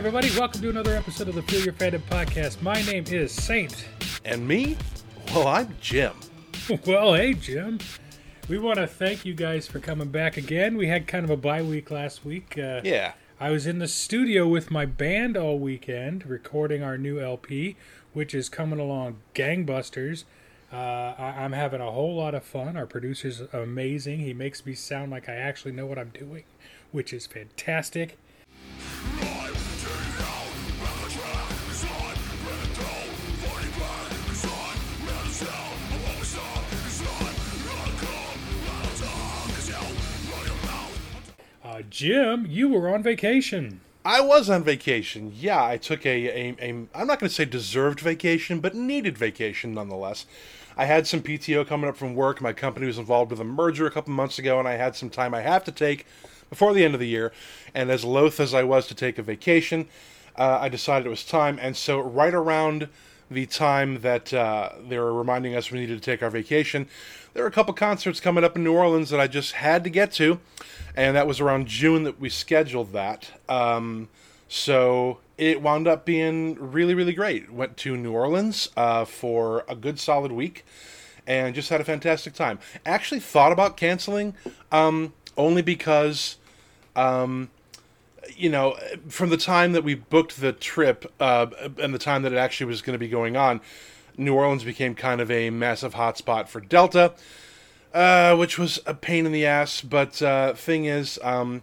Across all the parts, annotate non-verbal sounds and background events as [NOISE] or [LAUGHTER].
Everybody. Welcome to another episode of the Feel Your Fandom podcast. My name is Saint. And me? Well, I'm Jim. [LAUGHS] Well, hey, Jim. We want to thank you guys for coming back again. We had kind of a bye week last week. Uh, Yeah. I was in the studio with my band all weekend recording our new LP, which is coming along gangbusters. Uh, I, I'm having a whole lot of fun. Our producer's amazing. He makes me sound like I actually know what I'm doing, which is fantastic. Jim, you were on vacation. I was on vacation. Yeah, I took a, a, a I'm not going to say deserved vacation, but needed vacation nonetheless. I had some PTO coming up from work. My company was involved with a merger a couple months ago, and I had some time I have to take before the end of the year. And as loath as I was to take a vacation, uh, I decided it was time. And so, right around the time that uh, they were reminding us we needed to take our vacation, there were a couple concerts coming up in New Orleans that I just had to get to, and that was around June that we scheduled that. Um, so it wound up being really, really great. Went to New Orleans uh, for a good solid week, and just had a fantastic time. Actually, thought about canceling, um, only because you know, from the time that we booked the trip uh, and the time that it actually was going to be going on, New Orleans became kind of a massive hotspot for Delta, uh, which was a pain in the ass. But uh, thing is, um,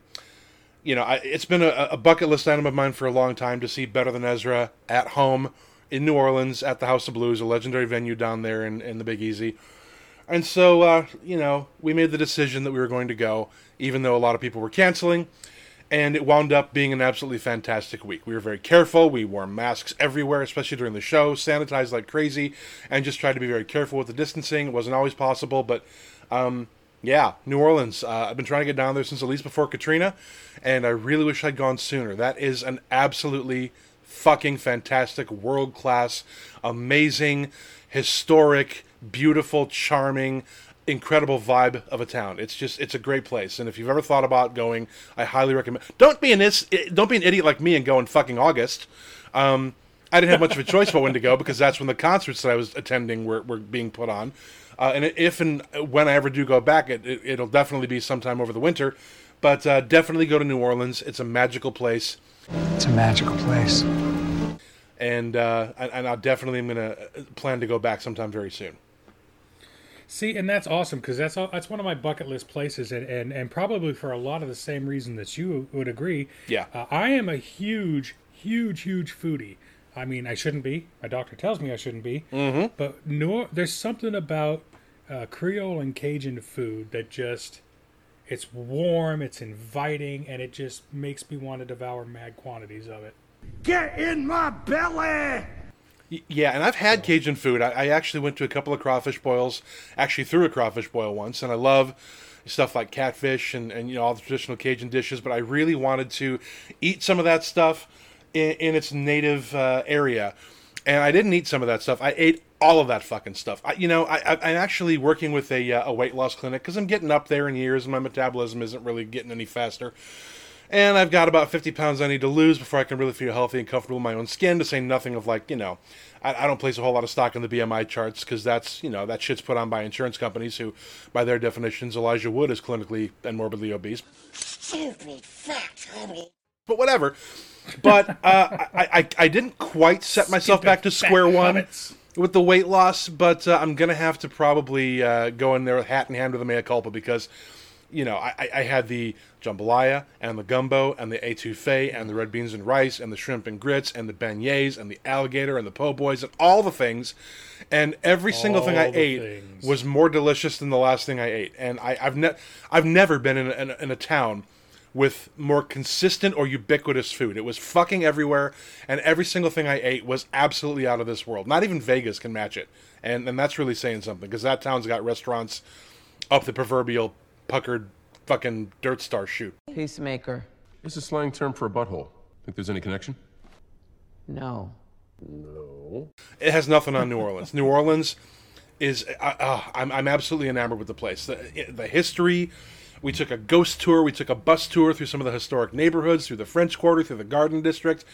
you know, I, it's been a, a bucket list item of mine for a long time to see Better Than Ezra at home in New Orleans at the House of Blues, a legendary venue down there in, in the Big Easy. And so, uh, you know, we made the decision that we were going to go, even though a lot of people were canceling. And it wound up being an absolutely fantastic week. We were very careful. We wore masks everywhere, especially during the show, sanitized like crazy, and just tried to be very careful with the distancing. It wasn't always possible, but um, yeah, New Orleans. Uh, I've been trying to get down there since at least before Katrina, and I really wish I'd gone sooner. That is an absolutely fucking fantastic, world class, amazing, historic, beautiful, charming, incredible vibe of a town. It's just it's a great place, and if you've ever thought about going, I highly recommend. Don't be an is, don't be an idiot like me and go in fucking August. Um, I didn't have much of a [LAUGHS] choice about when to go because that's when the concerts that I was attending were, were being put on. Uh, and if and when I ever do go back, it, it, it'll definitely be sometime over the winter. But uh, definitely go to New Orleans. It's a magical place It's a magical place. and uh, and, and I definitely am gonna plan to go back sometime very soon. See, and that's awesome because that's all, that's one of my bucket list places, and, and, and probably for a lot of the same reason that you would agree. Yeah. uh, I am a huge, huge, huge foodie. I mean, I shouldn't be. My doctor tells me I shouldn't be. Mm-hmm. But no, there's something about uh, Creole and Cajun food that just it's warm, it's inviting, and it just makes me want to devour mad quantities of it. Get in my belly! Yeah, and I've had Cajun food. I, I actually went to a couple of crawfish boils, actually through a crawfish boil once, and I love stuff like catfish and, and you know all the traditional Cajun dishes. But I really wanted to eat some of that stuff in, in its native uh, area, and I didn't eat some of that stuff. I ate all of that fucking stuff. I, you know, I, I, I'm actually working with a, uh, a weight loss clinic because I'm getting up there in years, and my metabolism isn't really getting any faster. And I've got about 50 pounds I need to lose before I can really feel healthy and comfortable in my own skin, to say nothing of like, you know, I, I don't place a whole lot of stock in the BMI charts because that's, you know, that shit's put on by insurance companies who, by their definitions, Elijah Wood is clinically and morbidly obese. Stupid fat homie. But whatever. But uh, I, I, I didn't quite set myself back to square one hobbits. with the weight loss, but uh, I'm going to have to probably uh, go in there hat in hand with a mea culpa because you know, I, I- had the jambalaya and the gumbo and the etouffee and the red beans and rice and the shrimp and grits and the beignets and the alligator and the po' boys and all the things. And every single thing I ate things. was more delicious than the last thing I ate. And I, I've, ne- I've never been in a, in, a, in a town with more consistent or ubiquitous food. It was fucking everywhere, and every single thing I ate was absolutely out of this world. Not even Vegas can match it. And, and that's really saying something because that town's got restaurants up the proverbial puckered fucking dirt star shoot. Peacemaker. It's a slang term for a butthole. Think there's any connection? No. No. It has nothing on New Orleans. New Orleans is uh, uh, I'm I'm absolutely enamored with the place. The the history, We took a ghost tour. We took a bus tour through some of the historic neighborhoods, through the French Quarter, through the Garden District.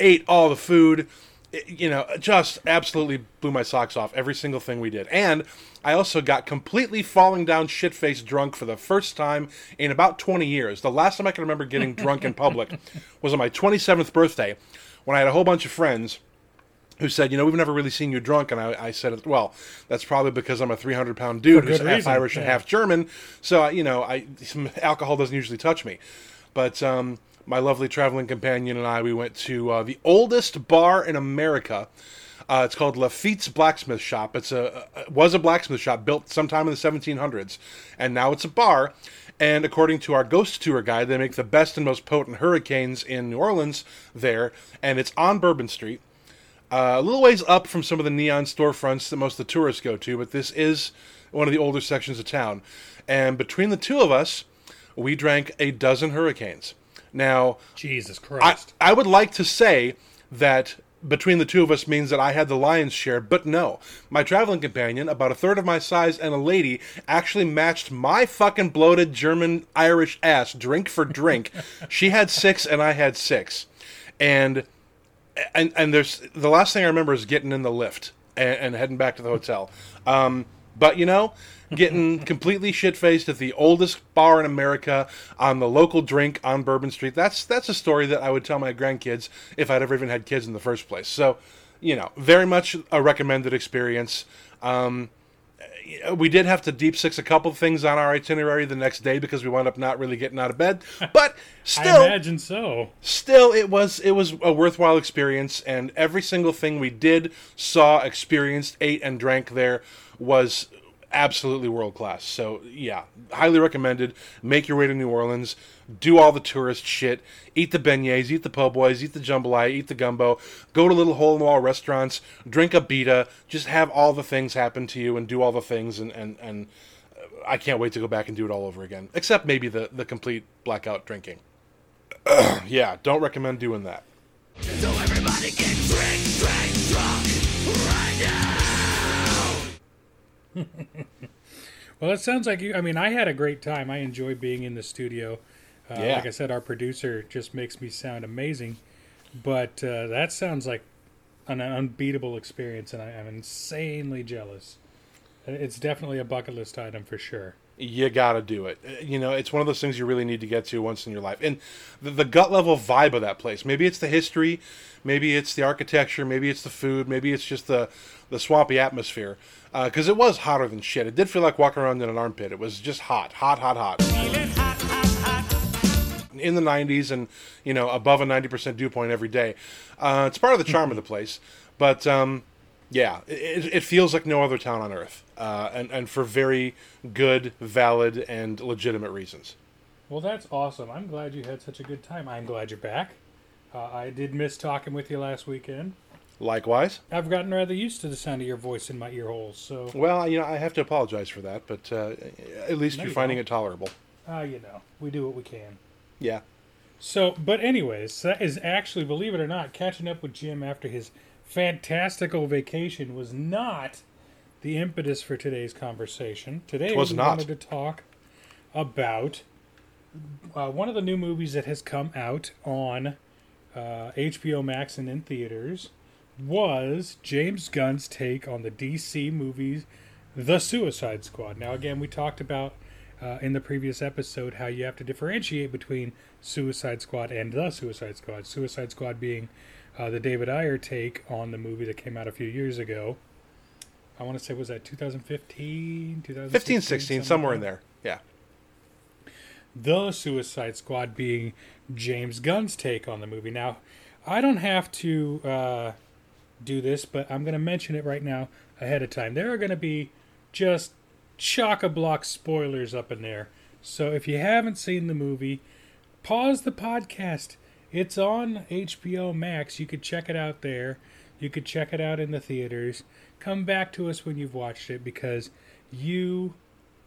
Ate all the food. It- you know, just absolutely blew my socks off every single thing we did. And I also got completely falling down shit faced drunk for the first time in about 20 years. The last time I can remember getting drunk in public [LAUGHS] was on my 27th birthday when I had a whole bunch of friends who said, you know, we've never really seen you drunk. And I, I said, well, that's probably because I'm a 300 pound dude who's good half reason, Irish and half German. So, I- you know, I [LAUGHS] alcohol doesn't usually touch me. But um, my lovely traveling companion and I, we went to uh, the oldest bar in America. Uh, it's called Lafitte's Blacksmith Shop. It's a it was a blacksmith shop built sometime in the 1700s, and now it's a bar. And according to our ghost tour guide, they make the best and most potent hurricanes in New Orleans there, and it's on Bourbon Street. Uh, a little ways up from some of the neon storefronts that most of the tourists go to, but this is one of the older sections of town. And between the two of us, we drank a dozen hurricanes. Now, Jesus I, Christ. I would like to say that between the two of us means that I had the lion's share, but no. My traveling companion, about a third of my size and a lady, actually matched my fucking bloated German Irish ass drink for drink. [LAUGHS] she had six and I had six. And and and there's the last thing I remember is getting in the lift and, and heading back to the hotel. Um, but you know, getting completely shit faced at the oldest bar in America on the local drink on Bourbon Street. That's that's a story that I would tell my grandkids if I'd ever even had kids in the first place. So, you know, very much a recommended experience. Um, we did have to deep six a couple things on our itinerary the next day because we wound up not really getting out of bed. [LAUGHS] But I still, imagine so. still it was it was a worthwhile experience and every single thing we did saw experienced ate and drank there was absolutely world class so yeah highly recommended. Make your way to new orleans. Do all the tourist shit. Eat the beignets eat the po' boys eat the jambalaya eat the gumbo. Go to little hole in the wall restaurants. Drink Abita just have all the things happen to you and do all the things and and and uh, I can't wait to go back and do it all over again. Except maybe the, the complete blackout drinking. [CLEARS THROAT] yeah, don't recommend doing that. [LAUGHS] Well, it sounds like you. I mean, I had a great time. I enjoy being in the studio. Uh, Yeah. Like I said, our producer just makes me sound amazing. But uh, that sounds like an unbeatable experience, and I, I'm insanely jealous. It's definitely a bucket list item for sure. You gotta do it. Uh, You know, it's one of those things you really need to get to once in your life. And the, the gut level vibe of that place. Maybe it's the history, maybe it's the architecture, maybe it's the food, maybe it's just the the swampy atmosphere. Because it was hotter than shit. It did feel like walking around in an armpit. It was just hot, hot, hot, hot. in the 90s and you know above a 90% dew point every day uh, it's part of the charm of the place but um, yeah it, it feels like no other town on earth uh, and, and for very good valid and legitimate reasons Well, that's awesome. I'm glad you had such a good time. I'm glad you're back. Uh, I did miss talking with you last weekend. likewise I've gotten rather used to the sound of your voice in my ear holes, so well you know i have to apologize for that but uh, at least No, you're you finding don't. it tolerable ah, you know, we do what we can. yeah So, but anyways, that is actually, believe it or not, catching up with Jim after his fantastical vacation was not the impetus for today's conversation. Today, was we not. wanted to talk about uh, one of the new movies that has come out on uh, HBO Max and in theaters was James Gunn's take on the DC movies The Suicide Squad. Now, again, we talked about uh, in the previous episode how you have to differentiate between Suicide Squad and The Suicide Squad. Suicide Squad being uh, the David Ayer take on the movie that came out a few years ago. I want to say, was that 2015? 2016, 15 16 something somewhere in there yeah The Suicide Squad being James Gunn's take on the movie. Now, I don't have to uh, do this, but I'm going to mention it right now ahead of time. There are going to be just chock a block spoilers up in there. So if you haven't seen the movie, pause the podcast. It's on HBO Max. You could check it out there. You could check it out in the theaters. Come back to us when you've watched it because you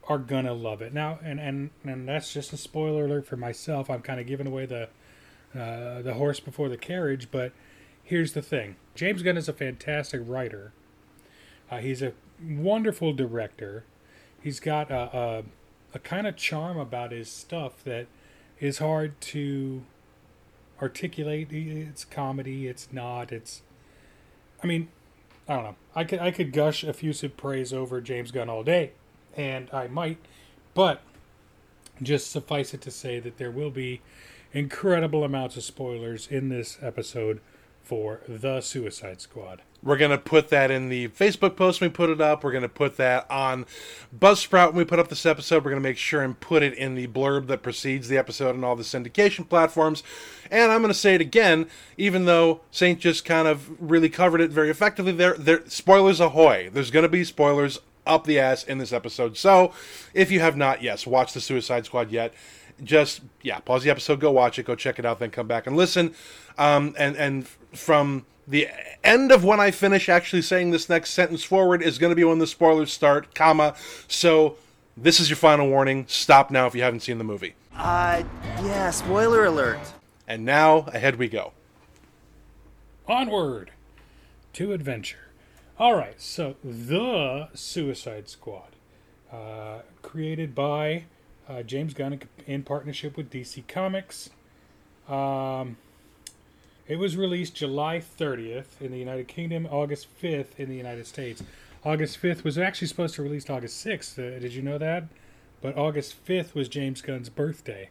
are gonna love it. Now, and and and that's just a spoiler alert for myself. I'm kind of giving away the uh, the horse before the carriage, but here's the thing: James Gunn is a fantastic writer. Uh, he's a wonderful director. He's got a, a a kind of charm about his stuff that is hard to articulate. It's comedy. It's not. It's. I mean, I don't know. I could I could gush effusive praise over James Gunn all day, and I might, but just suffice it to say that there will be incredible amounts of spoilers in this episode for the Suicide Squad. We're to put that in the Facebook post when we put it up. We're to put that on Buzzsprout when we put up this episode. We're to make sure and put it in the blurb that precedes the episode on all the syndication platforms. And I'm to say it again, even though Saint just kind of really covered it very effectively. There, there, spoilers ahoy! There's to be spoilers up the ass in this episode. So, if you have not, yes, watched the Suicide Squad yet, just yeah, pause the episode, go watch it, go check it out, then come back and listen. Um, and and from the end of when I finish actually saying this next sentence forward is going to be when the spoilers start, comma. So this is your final warning. Stop now if you haven't seen the movie. Uh, yeah, spoiler alert. And now ahead we go. Onward to adventure. All right, so the Suicide Squad, uh, created by uh, James Gunn in partnership with DC Comics. Um, it was released July 30th in the United Kingdom, August 5th in the United States. August 5th was actually supposed to release August 6th. Uh, did you know that? But August 5th was James Gunn's birthday.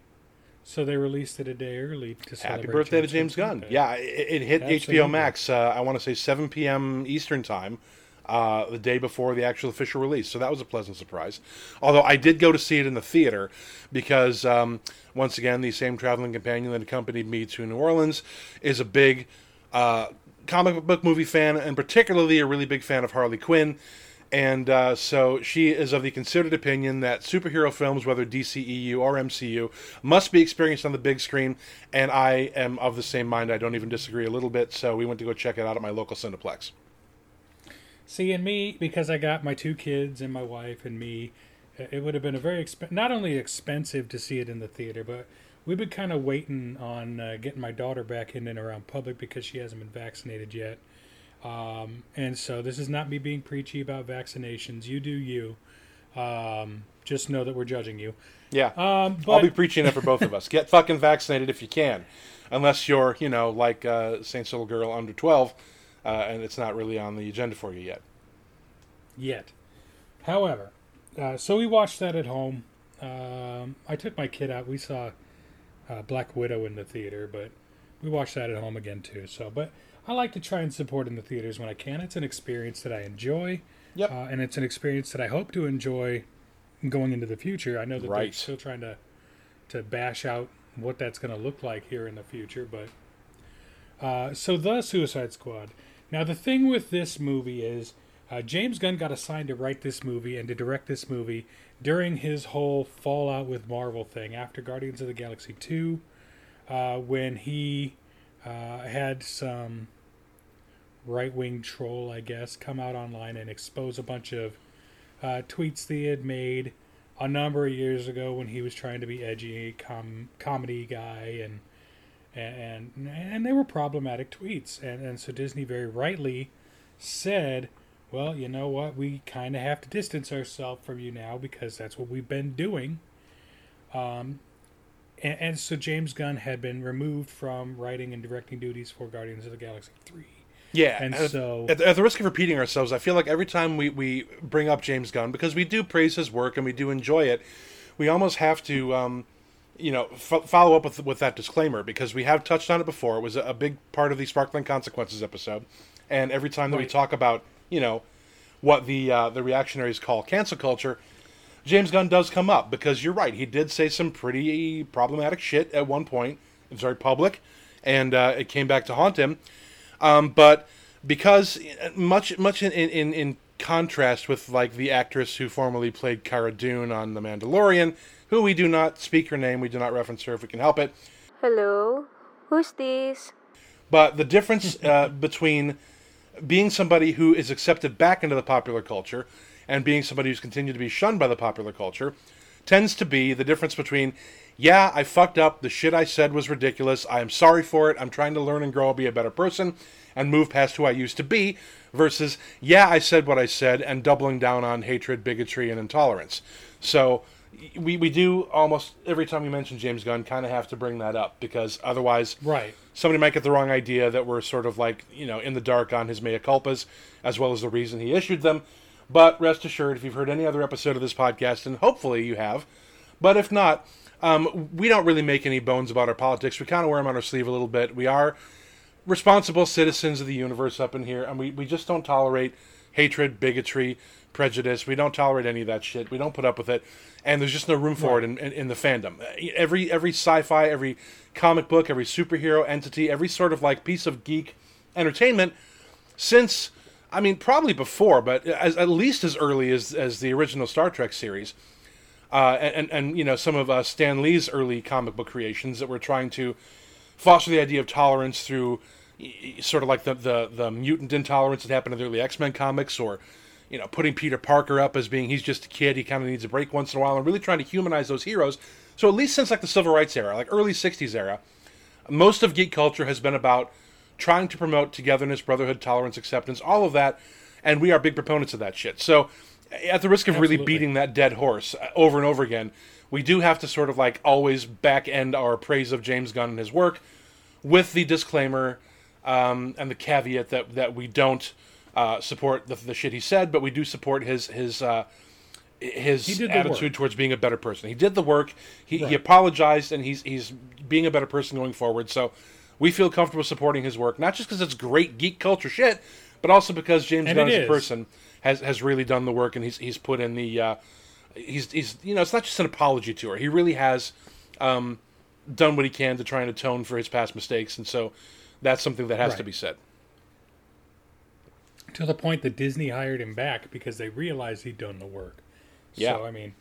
So they released it a day early to celebrate. Happy birthday James to James Gunn's Gunn. Yeah, it, it hit Absolutely. HBO Max, uh, I want to say 7 p.m. Eastern Time. Uh, the day before the actual official release, so that was a pleasant surprise. Although I did go to see it in the theater because, um, once again, the same traveling companion that accompanied me to New Orleans is a big uh, comic book movie fan, and particularly a really big fan of Harley Quinn. And uh, so she is of the considered opinion that superhero films, whether DCEU or MCU, must be experienced on the big screen. And I am of the same mind. I don't even disagree a little bit. So we went to go check it out at my local Cineplex. See, and me, because I got my two kids and my wife and me, it would have been a very exp- not only expensive to see it in the theater, but we've been kind of waiting on uh, getting my daughter back in and around public because she hasn't been vaccinated yet. Um, and so this is not me being preachy about vaccinations. You do you. Um, just know that we're judging you. Yeah. Um, but I'll be preaching it for both of us. Get fucking vaccinated if you can. Unless you're, you know, like uh, Saint's little girl under 12, uh, and it's not really on the agenda for you yet. yet. However, uh, so we watched that at home. Um, I took my kid out. We saw uh, Black Widow in the theater, but we watched that at home again too. So, but I like to try and support in the theaters when I can. It's an experience that I enjoy, Yep. uh, and it's an experience that I hope to enjoy going into the future. I know that they're still trying to to bash out what that's going to look like here in the future, but uh, so the Suicide Squad. Now the thing with this movie is uh, James Gunn got assigned to write this movie and to direct this movie during his whole fallout with Marvel thing after Guardians of the Galaxy two, uh, when he uh, had some right wing troll, I guess, come out online and expose a bunch of uh, tweets that he had made a number of years ago when he was trying to be edgy com- comedy guy and and and they were problematic tweets. And and so Disney very rightly said well you know what? We kind of have to distance ourselves from you now because that's what we've been doing. Um and, and so James Gunn had been removed from writing and directing duties for Guardians of the Galaxy 3 Yeah, And at, so- at, at the risk of repeating ourselves, I feel like every time we, we bring up James Gunn, because we do praise his work and we do enjoy it, we almost have to, um, you know, f- follow up with with that disclaimer because we have touched on it before. It was a, a big part of the Sparkling Consequences episode, and every time that we talk about, you know, what the uh, the reactionaries call cancel culture, James Gunn does come up because you're right. He did say some pretty problematic shit at one point. It was very public, and uh, it came back to haunt him. Um, but because much much in, in in contrast with like the actress who formerly played Cara Dune on The Mandalorian, who we do not speak her name, we do not reference her if we can help it. Hello? Who's this? But the difference uh, between being somebody who is accepted back into the popular culture and being somebody who's continued to be shunned by the popular culture tends to be the difference between, yeah, I fucked up, the shit I said was ridiculous, I am sorry for it, I'm trying to learn and grow and be a better person and move past who I used to be, versus, yeah, I said what I said, and doubling down on hatred, bigotry, and intolerance. So, we we do almost every time we mention James Gunn, kind of have to bring that up because otherwise, Right. somebody might get the wrong idea that we're sort of like you know in the dark on his mea culpas as well as the reason he issued them. But rest assured, if you've heard any other episode of this podcast, and hopefully you have, but if not, um, we don't really make any bones about our politics. We kind of wear them on our sleeve a little bit. We are responsible citizens of the universe up in here, and we, we just don't tolerate hatred, bigotry, prejudice. We don't tolerate any of that shit. We don't put up with it, and there's just no room for it in, in, in the fandom. Every every sci-fi, every comic book, every superhero entity, every sort of like piece of geek entertainment since I mean probably before, but as, at least as early as as the original Star Trek series. Uh, and, and, you know some of uh, Stan Lee's early comic book creations that were trying to foster the idea of tolerance through sort of like the, the, the mutant intolerance that happened in the early X Men comics, or you know putting Peter Parker up as being he's just a kid, he kind of needs a break once in a while, and really trying to humanize those heroes. So at least since like the civil rights era, like early '60s era, most of geek culture has been about trying to promote togetherness, brotherhood, tolerance, acceptance, all of that, and we are big proponents of that shit. So, at the risk of really beating that dead horse uh, over and over again, we do have to sort of like always back end our praise of James Gunn and his work with the disclaimer um, and the caveat that that we don't uh, support the, the shit he said, but we do support his his. Uh, his He did the attitude work. towards being a better person. He did the work. He, he apologized, and he's he's being a better person going forward. So we feel comfortable supporting his work, not just because it's great geek culture shit, but also because James And Gunn as a person has has really done the work, and he's he's put in the uh, he's he's you know it's not just an apology tour. He really has um, done what he can to try and atone for his past mistakes, and so that's something that has to be said. To the point that Disney hired him back because they realized he'd done the work. Yeah. So I mean,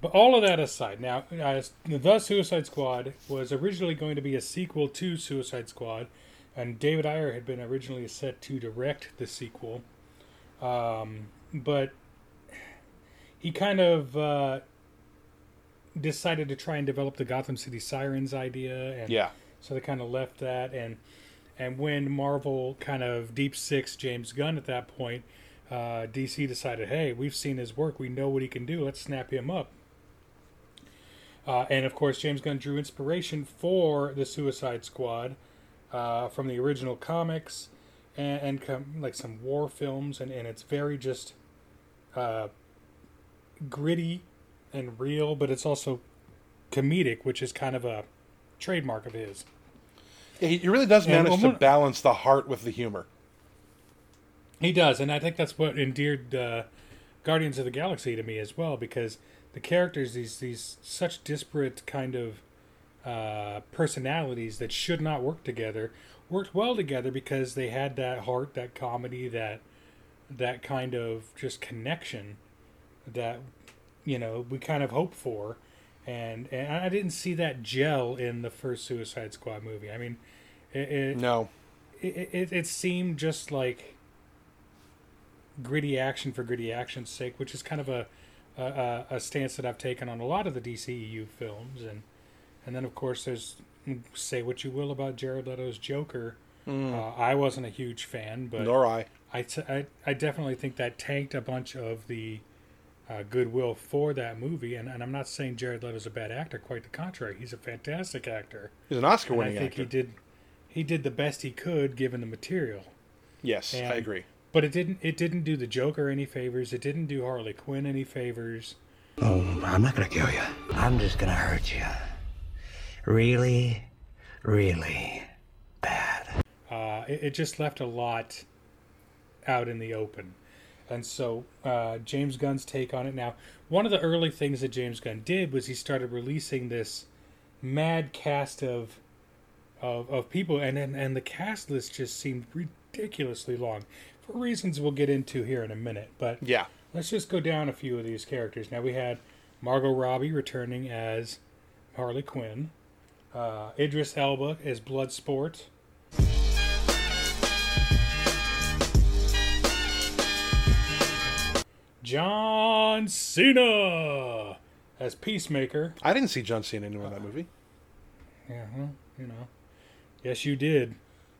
but all of that aside, now uh, the Suicide Squad was originally going to be a sequel to Suicide Squad, and David Ayer had been originally set to direct the sequel, um, but he kind of uh, decided to try and develop the Gotham City Sirens idea, and Yeah. so they kind of left that, and and when Marvel kind of deep six James Gunn at that point, uh, DC decided, hey, we've seen his work, we know what he can do, let's snap him up. Uh, and of course, James Gunn drew inspiration for the Suicide Squad uh, from the original comics and, and com- like some war films, and, and it's very just uh, gritty and real, but it's also comedic, which is kind of a trademark of his. Yeah, he he really does And manage to balance the heart with the humor. He does, and I think that's what endeared uh, Guardians of the Galaxy to me as well, because the characters, these these such disparate kind of uh, personalities that should not work together, worked well together because they had that heart, that comedy, that that kind of just connection that you know we kind of hope for, and and I didn't see that gel in the first Suicide Squad movie. I mean, it, it, No. it, it, it seemed just like gritty action for gritty action's sake, which is kind of a, a a- stance that I've taken on a lot of the DCEU films, and and then of course there's say what you will about Jared Leto's Joker. Uh, I wasn't a huge fan, but Nor I. I, t- I, I definitely think that tanked a bunch of the uh, goodwill for that movie. And, and I'm not saying Jared Leto's a bad actor. Quite the contrary. He's a fantastic actor. He's an And I Oscar-winning think actor. he did he did the best he could given the material. Yes, And- I agree. But it didn't it didn't do the Joker any favors. It didn't do Harley Quinn any favors. Oh, I'm not gonna kill you. I'm just gonna hurt you. Really, really bad. Uh, it, it just left a lot out in the open. And so uh, James Gunn's take on it now. One of the early things that James Gunn did was he started releasing this mad cast of of, of people, and, and and the cast list just seemed ridiculously long for reasons we'll get into here in a minute. But Yeah. let's just go down a few of these characters. Now we had Margot Robbie returning as Harley Quinn, uh, Idris Elba as Bloodsport. John Cena as Peacemaker. I didn't see John Cena anywhere in that movie. Yeah, well, you know. Yes, you did.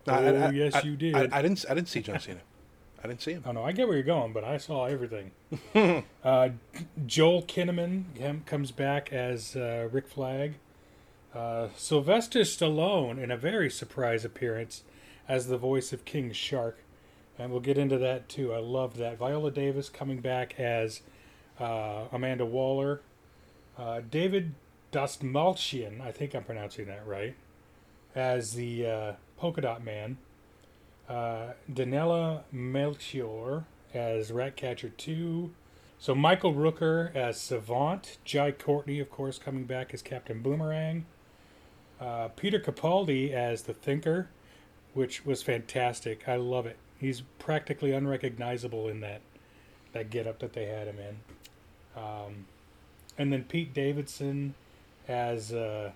I- oh, I- yes, I- you did. I, I didn't. I didn't see John Cena. I didn't see him. Oh no, I get where you're going, but I saw everything. [LAUGHS] uh, Joel Kinnaman comes back as uh, Rick Flag. Uh, Sylvester Stallone in a very surprise appearance as the voice of King Shark, and we'll get into that too. I love that. Viola Davis coming back as uh, Amanda Waller. Uh, David Dastmalchian, I think I'm pronouncing that right, as the uh, Polka Dot Man uh, Daniela Melchior as Ratcatcher 2. So Michael Rooker as Savant. Jai Courtney, of course, coming back as Captain Boomerang. Uh, Peter Capaldi as the Thinker, which was fantastic. I love it. He's practically unrecognizable in that that getup that they had him in. Um, and then Pete Davidson as uh,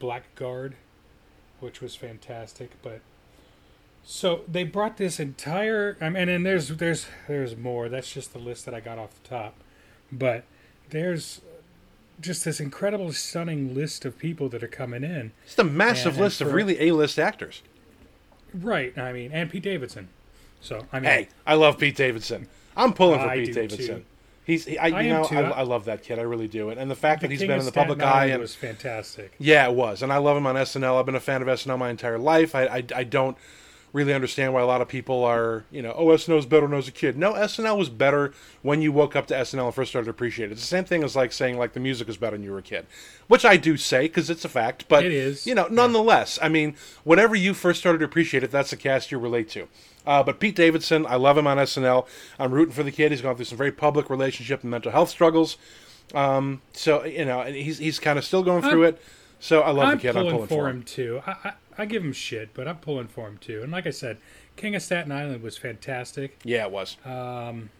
Blackguard, which was fantastic. But so they brought this entire. I mean, and then there's there's there's more. That's just the list that I got off the top. But there's just this incredible, stunning list of people that are coming in. It's a massive And list of for- really A-list actors. Right. I mean, and Pete Davidson. So I mean, Hey, I love Pete Davidson. I'm pulling for I Pete Davidson. too. He's, he, I, you I know. I, I love that kid. I really do. And, and the fact the that he's King been in the Staten public eye and was fantastic. Yeah, it was, and I love him on SNL. I've been a fan of SNL my entire life. I, I, I don't really understand why a lot of people are, you know, oh, SNL's better when I was a kid. No, SNL was better when you woke up to SNL and first started to appreciate it. It's the same thing as like saying like the music was better when you were a kid, which I do say because it's a fact. But It is, you know, nonetheless, I mean, whenever you first started to appreciate it, that's the cast you relate to. Uh, but Pete Davidson, I love him on SNL. I'm rooting for the kid. He's gone through some very public relationship and mental health struggles. Um, so you know, and he's he's kind of still going through I'm- it. So I love I'm the kid. pulling I'm pulling for him too. I, I I give him shit, but I'm pulling for him too. And like I said, King of Staten Island was fantastic. Yeah, it was. Um,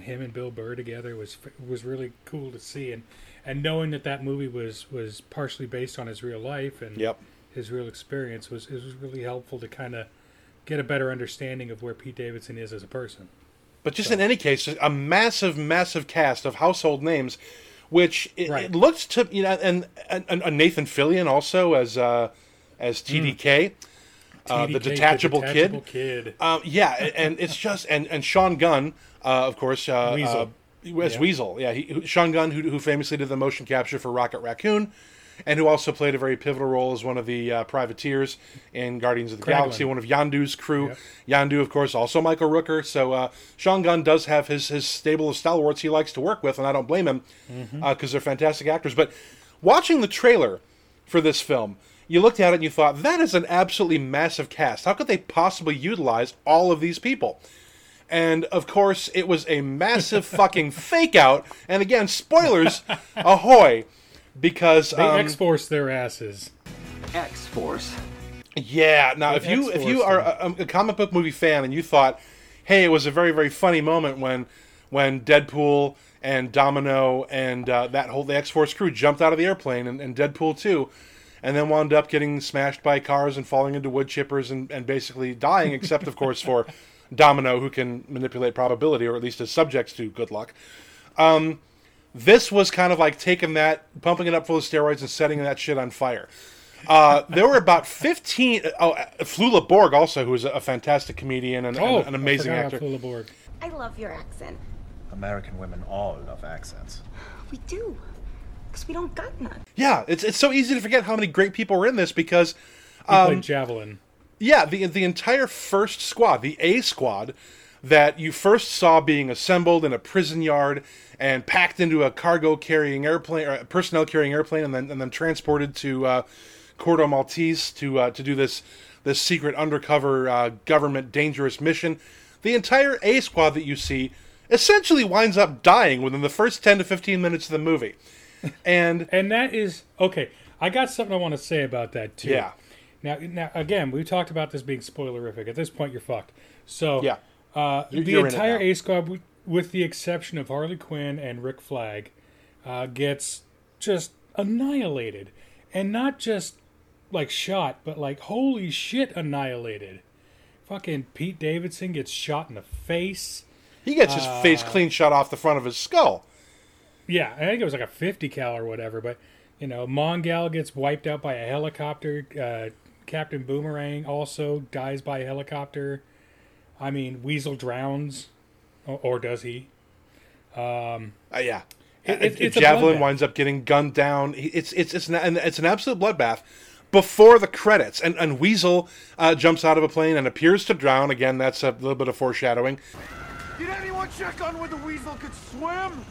him and Bill Burr together was was really cool to see, and and knowing that that movie was was partially based on his real life and Yep. his real experience was it was really helpful to kind of get a better understanding of where Pete Davidson is as a person. But just in any case, a massive, massive cast of household names, which it, Right. it looks to you know, and, and, and Nathan Fillion also as uh, as TDK, uh, the TDK, detachable, detachable kid. kid. Um, yeah, and it's just and and Sean Gunn, uh, of course, uh, Weasel. uh, as Yeah. Weasel. Yeah, he, Sean Gunn, who, who famously did the motion capture for Rocket Raccoon, and who also played a very pivotal role as one of the uh, privateers in Guardians of the. Galaxy, one of Yondu's crew. Yondu, of course, also Michael Rooker. So uh, Sean Gunn does have his his stable of stalwarts he likes to work with, and I don't blame him because they're fantastic actors. But watching the trailer for this film, you looked at it and you thought that is an absolutely massive cast. How could they possibly utilize all of these people? And of course, it was a massive fucking [LAUGHS] fake out. And again, spoilers, ahoy! Because They um, X Force their asses. X Force. yeah, now if The you if you X-Force are a, a comic book movie fan and you thought, hey, it was a very very funny moment when when Deadpool and Domino and uh, that whole the X Force crew jumped out of the airplane and, and Deadpool too, and then wound up getting smashed by cars and falling into wood chippers and, and basically dying, except of course for [LAUGHS] Domino who can manipulate probability or at least is subject to good luck. Um, this was kind of like taking that, pumping it up full of steroids, and setting that shit on fire. Uh, there were about 15. Oh, uh, Flula Borg, also, who is a fantastic comedian and, and Oh, an amazing I actor. Flula Borg. I love your accent. American women all love accents. We do. Because we don't got none. Yeah, it's, it's so easy to forget how many great people were in this because, He um, played Javelin. yeah, the, the entire first squad, the A squad, that you first saw being assembled in a prison yard and packed into a cargo carrying airplane or a personnel carrying airplane and then and then transported to uh, Corto Maltese to uh, to do this this secret undercover uh, government dangerous mission. The entire A squad that you see essentially winds up dying within the first 10 to 15 minutes of the movie. [LAUGHS] And And that is okay. I got something I want to say about that too. Yeah. Now, now again, we talked about this being spoilerific. At this point, you're fucked. So Yeah. Uh, You're- the you're entire. A squad, with the exception of Harley Quinn and Rick Flag, uh, gets just annihilated, and not just like shot, but like holy shit, annihilated. Fucking Pete Davidson gets shot in the face. he gets his face Uh, clean shot off the front of his skull. Yeah, I think it was like a 50 cal or whatever, but you know, Mongal gets wiped out by a helicopter. Uh, Captain Boomerang also dies by a helicopter. I mean, Weasel drowns, or, or does he? Um, Uh, yeah. It- it- it's Javelin bloodbath. winds up getting gunned down. It's it's it's an, it's an absolute bloodbath before the credits, and and Weasel uh, jumps out of a plane and appears to drown. Again, that's a little bit of foreshadowing. Did anyone check on whether Weasel could swim?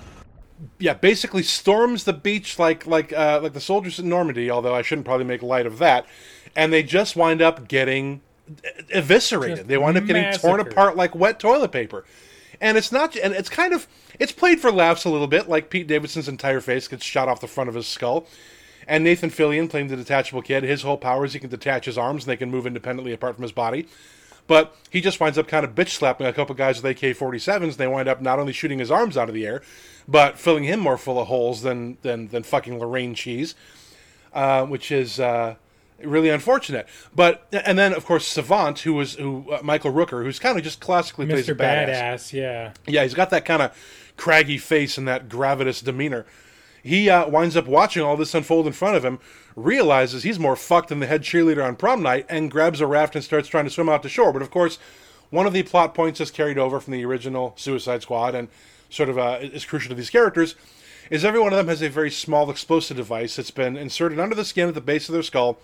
Yeah, basically storms the beach like like uh, like the soldiers in Normandy. Although I shouldn't probably make light of that, and they just wind up getting eviscerated. Just they wind up getting torn apart like wet toilet paper. And it's not, and it's kind of, it's played for laughs a little bit, like Pete Davidson's entire face gets shot off the front of his skull. And Nathan Fillion, playing the detachable kid, his whole power is he can detach his arms and they can move independently apart from his body. But he just winds up kind of bitch slapping a couple guys with AK 47s, and they wind up not only shooting his arms out of the air, but filling him more full of holes than, than, than fucking Lorraine cheese, uh, which is, uh, really unfortunate. But and then of course Savant, who was who uh, Michael Rooker, who's kind of just classically plays a Mr. badass. Badass, yeah. Yeah, he's got that kind of craggy face and that gravitas demeanor. He uh, winds up watching all this unfold in front of him, realizes he's more fucked than the head cheerleader on prom night, and grabs a raft and starts trying to swim out to shore. But of course, one of the plot points is carried over from the original Suicide Squad and sort of uh, is crucial to these characters. Is every one of them has a very small explosive device that's been inserted under the skin at the base of their skull,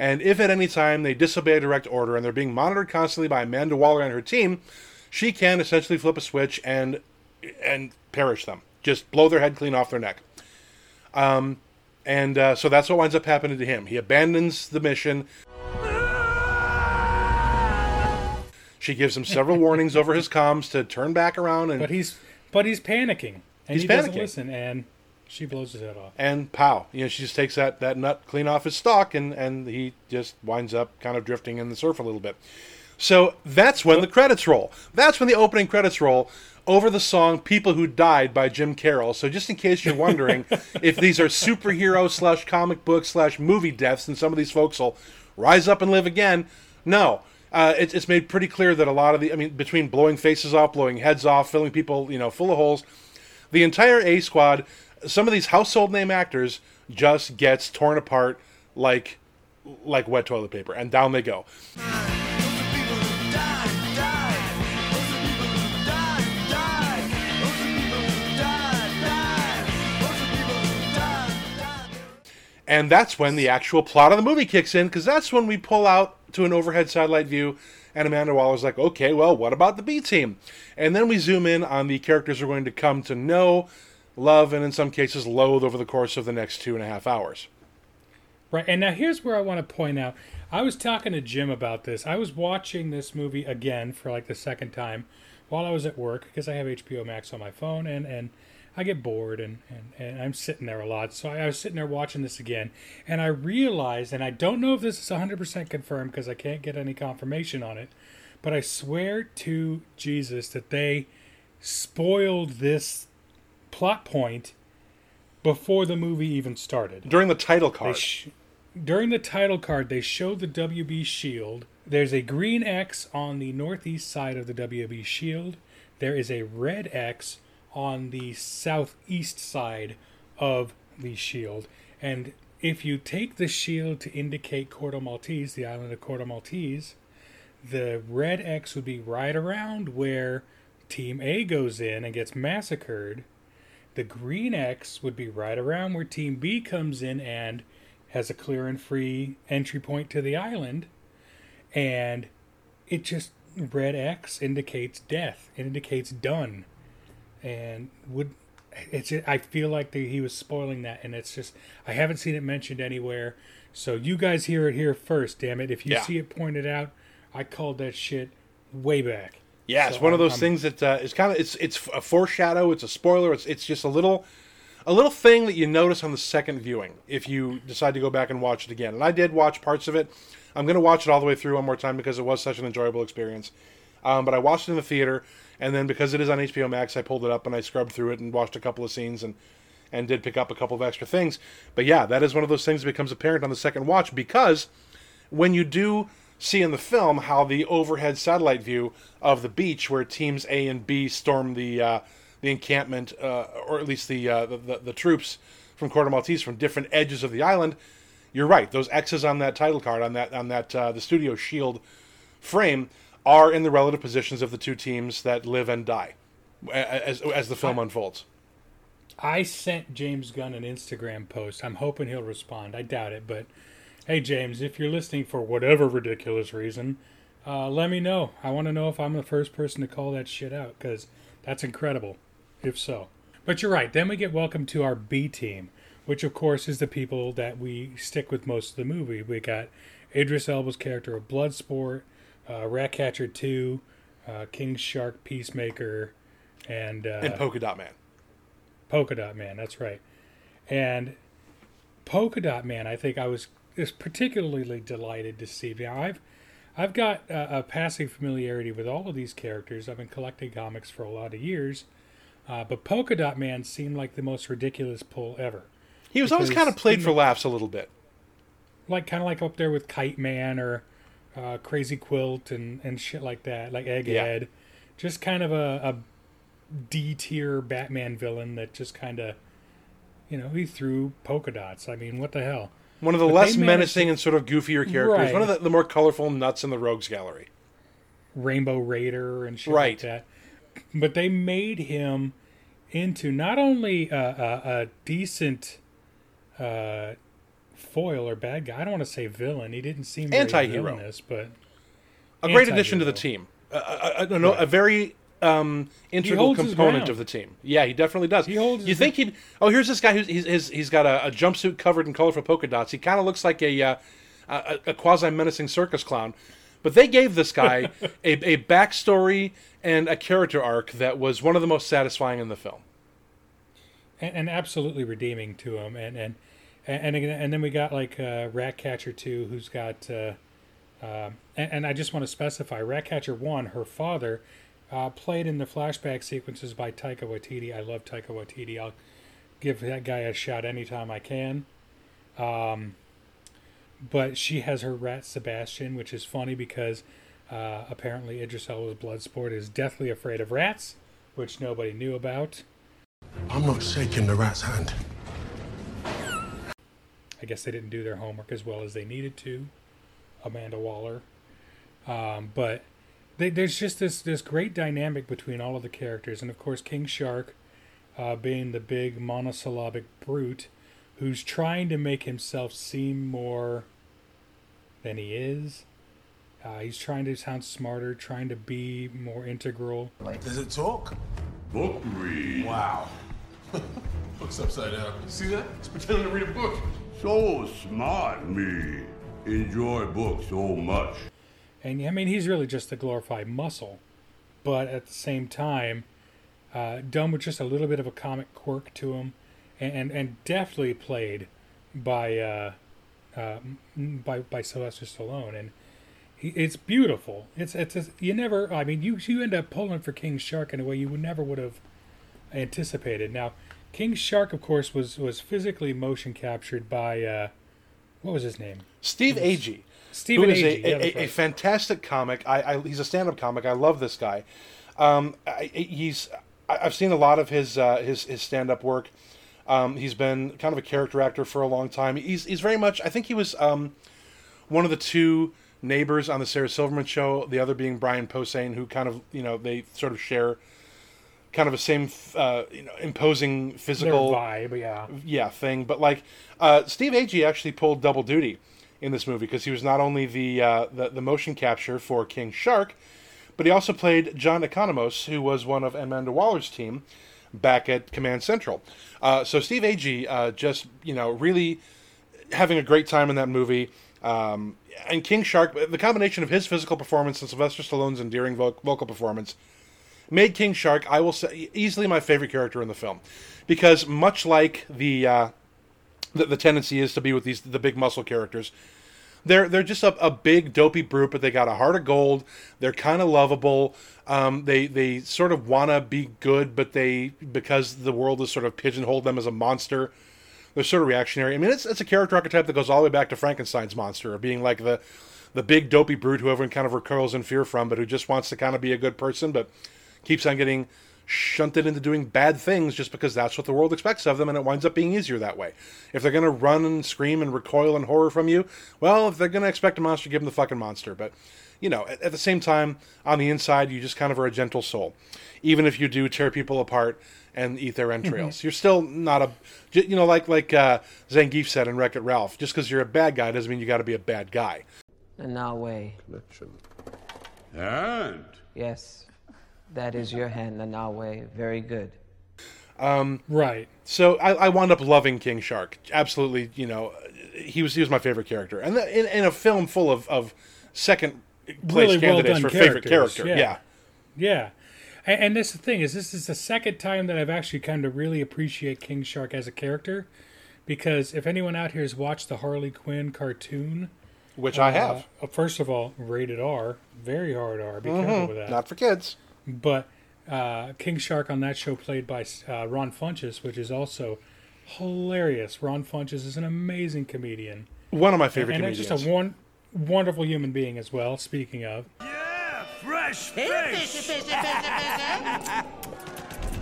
and if at any time they disobey a direct order and they're being monitored constantly by Amanda Waller and her team, she can essentially flip a switch and and perish them, just blow their head clean off their neck. Um, and uh, so that's what winds up happening to him. He abandons the mission. She gives him several [LAUGHS] warnings over his comms to turn back around and But he's but he's panicking, and He's he doesn't panicking. listen, and she blows his head off. and pow, you know, she just takes that, that nut clean off his stalk, and, and he just winds up kind of drifting in the surf a little bit. So that's when the credits roll. That's when the opening credits roll over the song "People Who Died" by Jim Carroll. So just in case you're wondering [LAUGHS] if these are superhero slash comic book slash movie deaths, and some of these folks will rise up and live again, no. Uh, it's, it's made pretty clear that a lot of the, I mean, between blowing faces off, blowing heads off, filling people, you know, full of holes, the entire A squad, some of these household name actors just gets torn apart like like wet toilet paper, and down they go. And that's when the actual plot of the movie kicks in, because that's when we pull out to an overhead satellite view, and Amanda Waller's like, okay, well, what about the B team? And then we zoom in on the characters we're going to come to know, love, and in some cases loathe over the course of the next two and a half hours. Right, and now here's where I want to point out. I was talking to Jim about this. I was watching this movie again for like the second time while I was at work because I have HBO Max on my phone and, and I get bored and, and, and I'm sitting there a lot. So I was sitting there watching this again and I realized, and I don't know if this is 100% confirmed because I can't get any confirmation on it, but I swear to Jesus that they spoiled this plot point before the movie even started. During the title card. sh- during the title card, they showed the WB shield. There's a green X on the northeast side of the WB shield. There is a red X on the southeast side of the shield. And if you take the shield to indicate Corto Maltese, the island of Corto Maltese, the red X would be right around where Team A goes in and gets massacred. The green X would be right around where Team B comes in and has a clear and free entry point to the island. And it just, red X indicates death, it indicates done. And would, it's I feel like the, he was spoiling that, and it's just, I haven't seen it mentioned anywhere. So you guys hear it here first, damn it. If you Yeah. see it pointed out, I called that shit way back. Yeah, it's So one of those I'm- things that uh, it's kind of it's it's a foreshadow. It's a spoiler. It's it's just a little a little thing that you notice on the second viewing if you decide to go back and watch it again. And I did watch parts of it. I'm going to watch it all the way through one more time because it was such an enjoyable experience. Um, but I watched it in the theater, and then because it is on HBO Max, I pulled it up and I scrubbed through it and watched a couple of scenes and and did pick up a couple of extra things. But yeah, that is one of those things that becomes apparent on the second watch because when you do see in the film how the overhead satellite view of the beach where teams A and B storm the uh, the encampment, uh, or at least the, uh, the, the the troops from Corto Maltese from different edges of the island, you're right. Those X's on that title card on that on that uh, the studio shield frame are in the relative positions of the two teams that live and die as as the film unfolds. I sent James Gunn an Instagram post. I'm hoping he'll respond. I doubt it, but hey, James, if you're listening for whatever ridiculous reason, uh, let me know. I want to know if I'm the first person to call that shit out because that's incredible. If so, but you're right. Then we get welcome to our B team, which of course is the people that we stick with most of the movie. We got Idris Elba's character of Bloodsport, uh, Ratcatcher Two, uh, King Shark, Peacemaker, and uh, And Polka Dot Man. Polka Dot Man, that's right. And Polka Dot Man, I think I was is particularly delighted to see. Now I've I've got a, a passing familiarity with all of these characters. I've been collecting comics for a lot of years, uh, but Polka Dot Man seemed like the most ridiculous pull ever. He was always kind of played for laughs a little bit. like kind of like up there with Kite Man or uh, Crazy Quilt and and shit like that, like Egghead. Yeah. Just kind of a, a D tier Batman villain that just kind of, you know, he threw polka dots. I mean, what the hell? One of the But less menacing to- and sort of goofier characters. Right. One of the, the more colorful nuts in the rogues gallery. Rainbow Raider and shit Right. like that. But they made him into not only a, a, a decent uh, foil or bad guy. I don't want to say villain. He didn't seem Anti-hero. villainous, but A great addition to the team. A, a, a, no, a very um, integral component of the team. Yeah, he definitely does. He holds you think he'd? Oh, here's this guy who's he's he's, he's got a, a jumpsuit covered in colorful polka dots. He kind of looks like a uh, a, a quasi menacing circus clown. But they gave this guy [LAUGHS] a, a backstory and a character arc that was one of the most satisfying in the film. and, and absolutely redeeming to him. And and and and, and then we got like uh, Ratcatcher two, who's got. Uh, um and, and I just want to specify, Ratcatcher one, her father, uh, played in the flashback sequences by Taika Waititi. I love Taika Waititi. I'll give that guy a shot anytime I can. Um, but she has her rat Sebastian, which is funny because uh, apparently Idris Elba's Bloodsport is deathly afraid of rats, which nobody knew about. I'm not shaking the rat's hand. I guess they didn't do their homework as well as they needed to. Amanda Waller, um, but they, there's just this this great dynamic between all of the characters, and of course King Shark, uh, being the big monosyllabic brute, who's trying to make himself seem more than he is. Uh, he's trying to sound smarter, trying to be more integral. Does it talk? Book read. Wow. [LAUGHS] Book's upside down. You see that? It's pretending to read a book. So smart, me. Enjoy books so much. And I mean, he's really just a glorified muscle, but at the same time, uh, done with just a little bit of a comic quirk to him, and and, and deftly played by uh, uh, by by Sylvester Stallone, and he, it's beautiful. It's it's a, you never. I mean, you you end up pulling for King Shark in a way you would never would have anticipated. Now, King Shark, of course, was was physically motion captured by uh, what was his name? Steve Agee. Stephen who is Agee, a, a, a fantastic comic. I, I he's a stand-up comic. I love this guy. Um, I, he's I- I've seen a lot of his uh, his his stand-up work. Um, he's been kind of a character actor for a long time. He's he's very much. I think he was um, one of the two neighbors on the Sarah Silverman show. The other being Brian Posehn, who kind of you know they sort of share kind of a same uh, you know imposing Their physical vibe, yeah. yeah thing. But like uh, Steve Agee actually pulled double duty in this movie because he was not only the, uh, the the motion capture for King Shark, but he also played John Economos, who was one of Amanda Waller's team back at Command Central. Uh, so Steve Agee uh, just you know really having a great time in that movie. Um, and King Shark, the combination of his physical performance and Sylvester Stallone's endearing vo- vocal performance made King Shark, I will say, easily my favorite character in the film, because much like the uh, the, the tendency is to be with these the big muscle characters, they're they're just a, a big dopey brute, but they got a heart of gold. They're kind of lovable. Um, they they sort of wanna be good, but they because the world has sort of pigeonholed them as a monster. They're sort of reactionary. I mean, it's it's a character archetype that goes all the way back to Frankenstein's monster, of being like the the big dopey brute who everyone kind of recoils in fear from, but who just wants to kind of be a good person, but keeps on getting shunted into doing bad things just because that's what the world expects of them, and it winds up being easier that way. If they're going to run and scream and recoil in horror from you, well, if they're going to expect a monster, give them the fucking monster. But you know, at, at the same time, on the inside, you just kind of are a gentle soul. Even if you do tear people apart and eat their entrails, you're still not a, you know, like like uh, Zangief said in Wreck It Ralph. Just because you're a bad guy doesn't mean you got to be a bad guy. The Nawe. Connection. And Yes. That is your hand, the Nawe. Very good. Um, right. So I, I wound up loving King Shark. Absolutely, you know, he was he was my favorite character, and the, in, in a film full of, of second place Really well candidates done for favorite character. Yeah. Yeah. And, and this the thing is this is the second time that I've actually come to really appreciate King Shark as a character, because if anyone out here has watched the Harley Quinn cartoon, Which I have. uh, first of all, rated R, very hard R. Be Mhm. careful with that. Not for kids. But uh, King Shark on that show, played by uh, Ron Funches, which is also hilarious. Ron Funches is an amazing comedian. One of my favorite and, and just a one wonderful human being as well. Speaking of, Yeah, Fresh fish!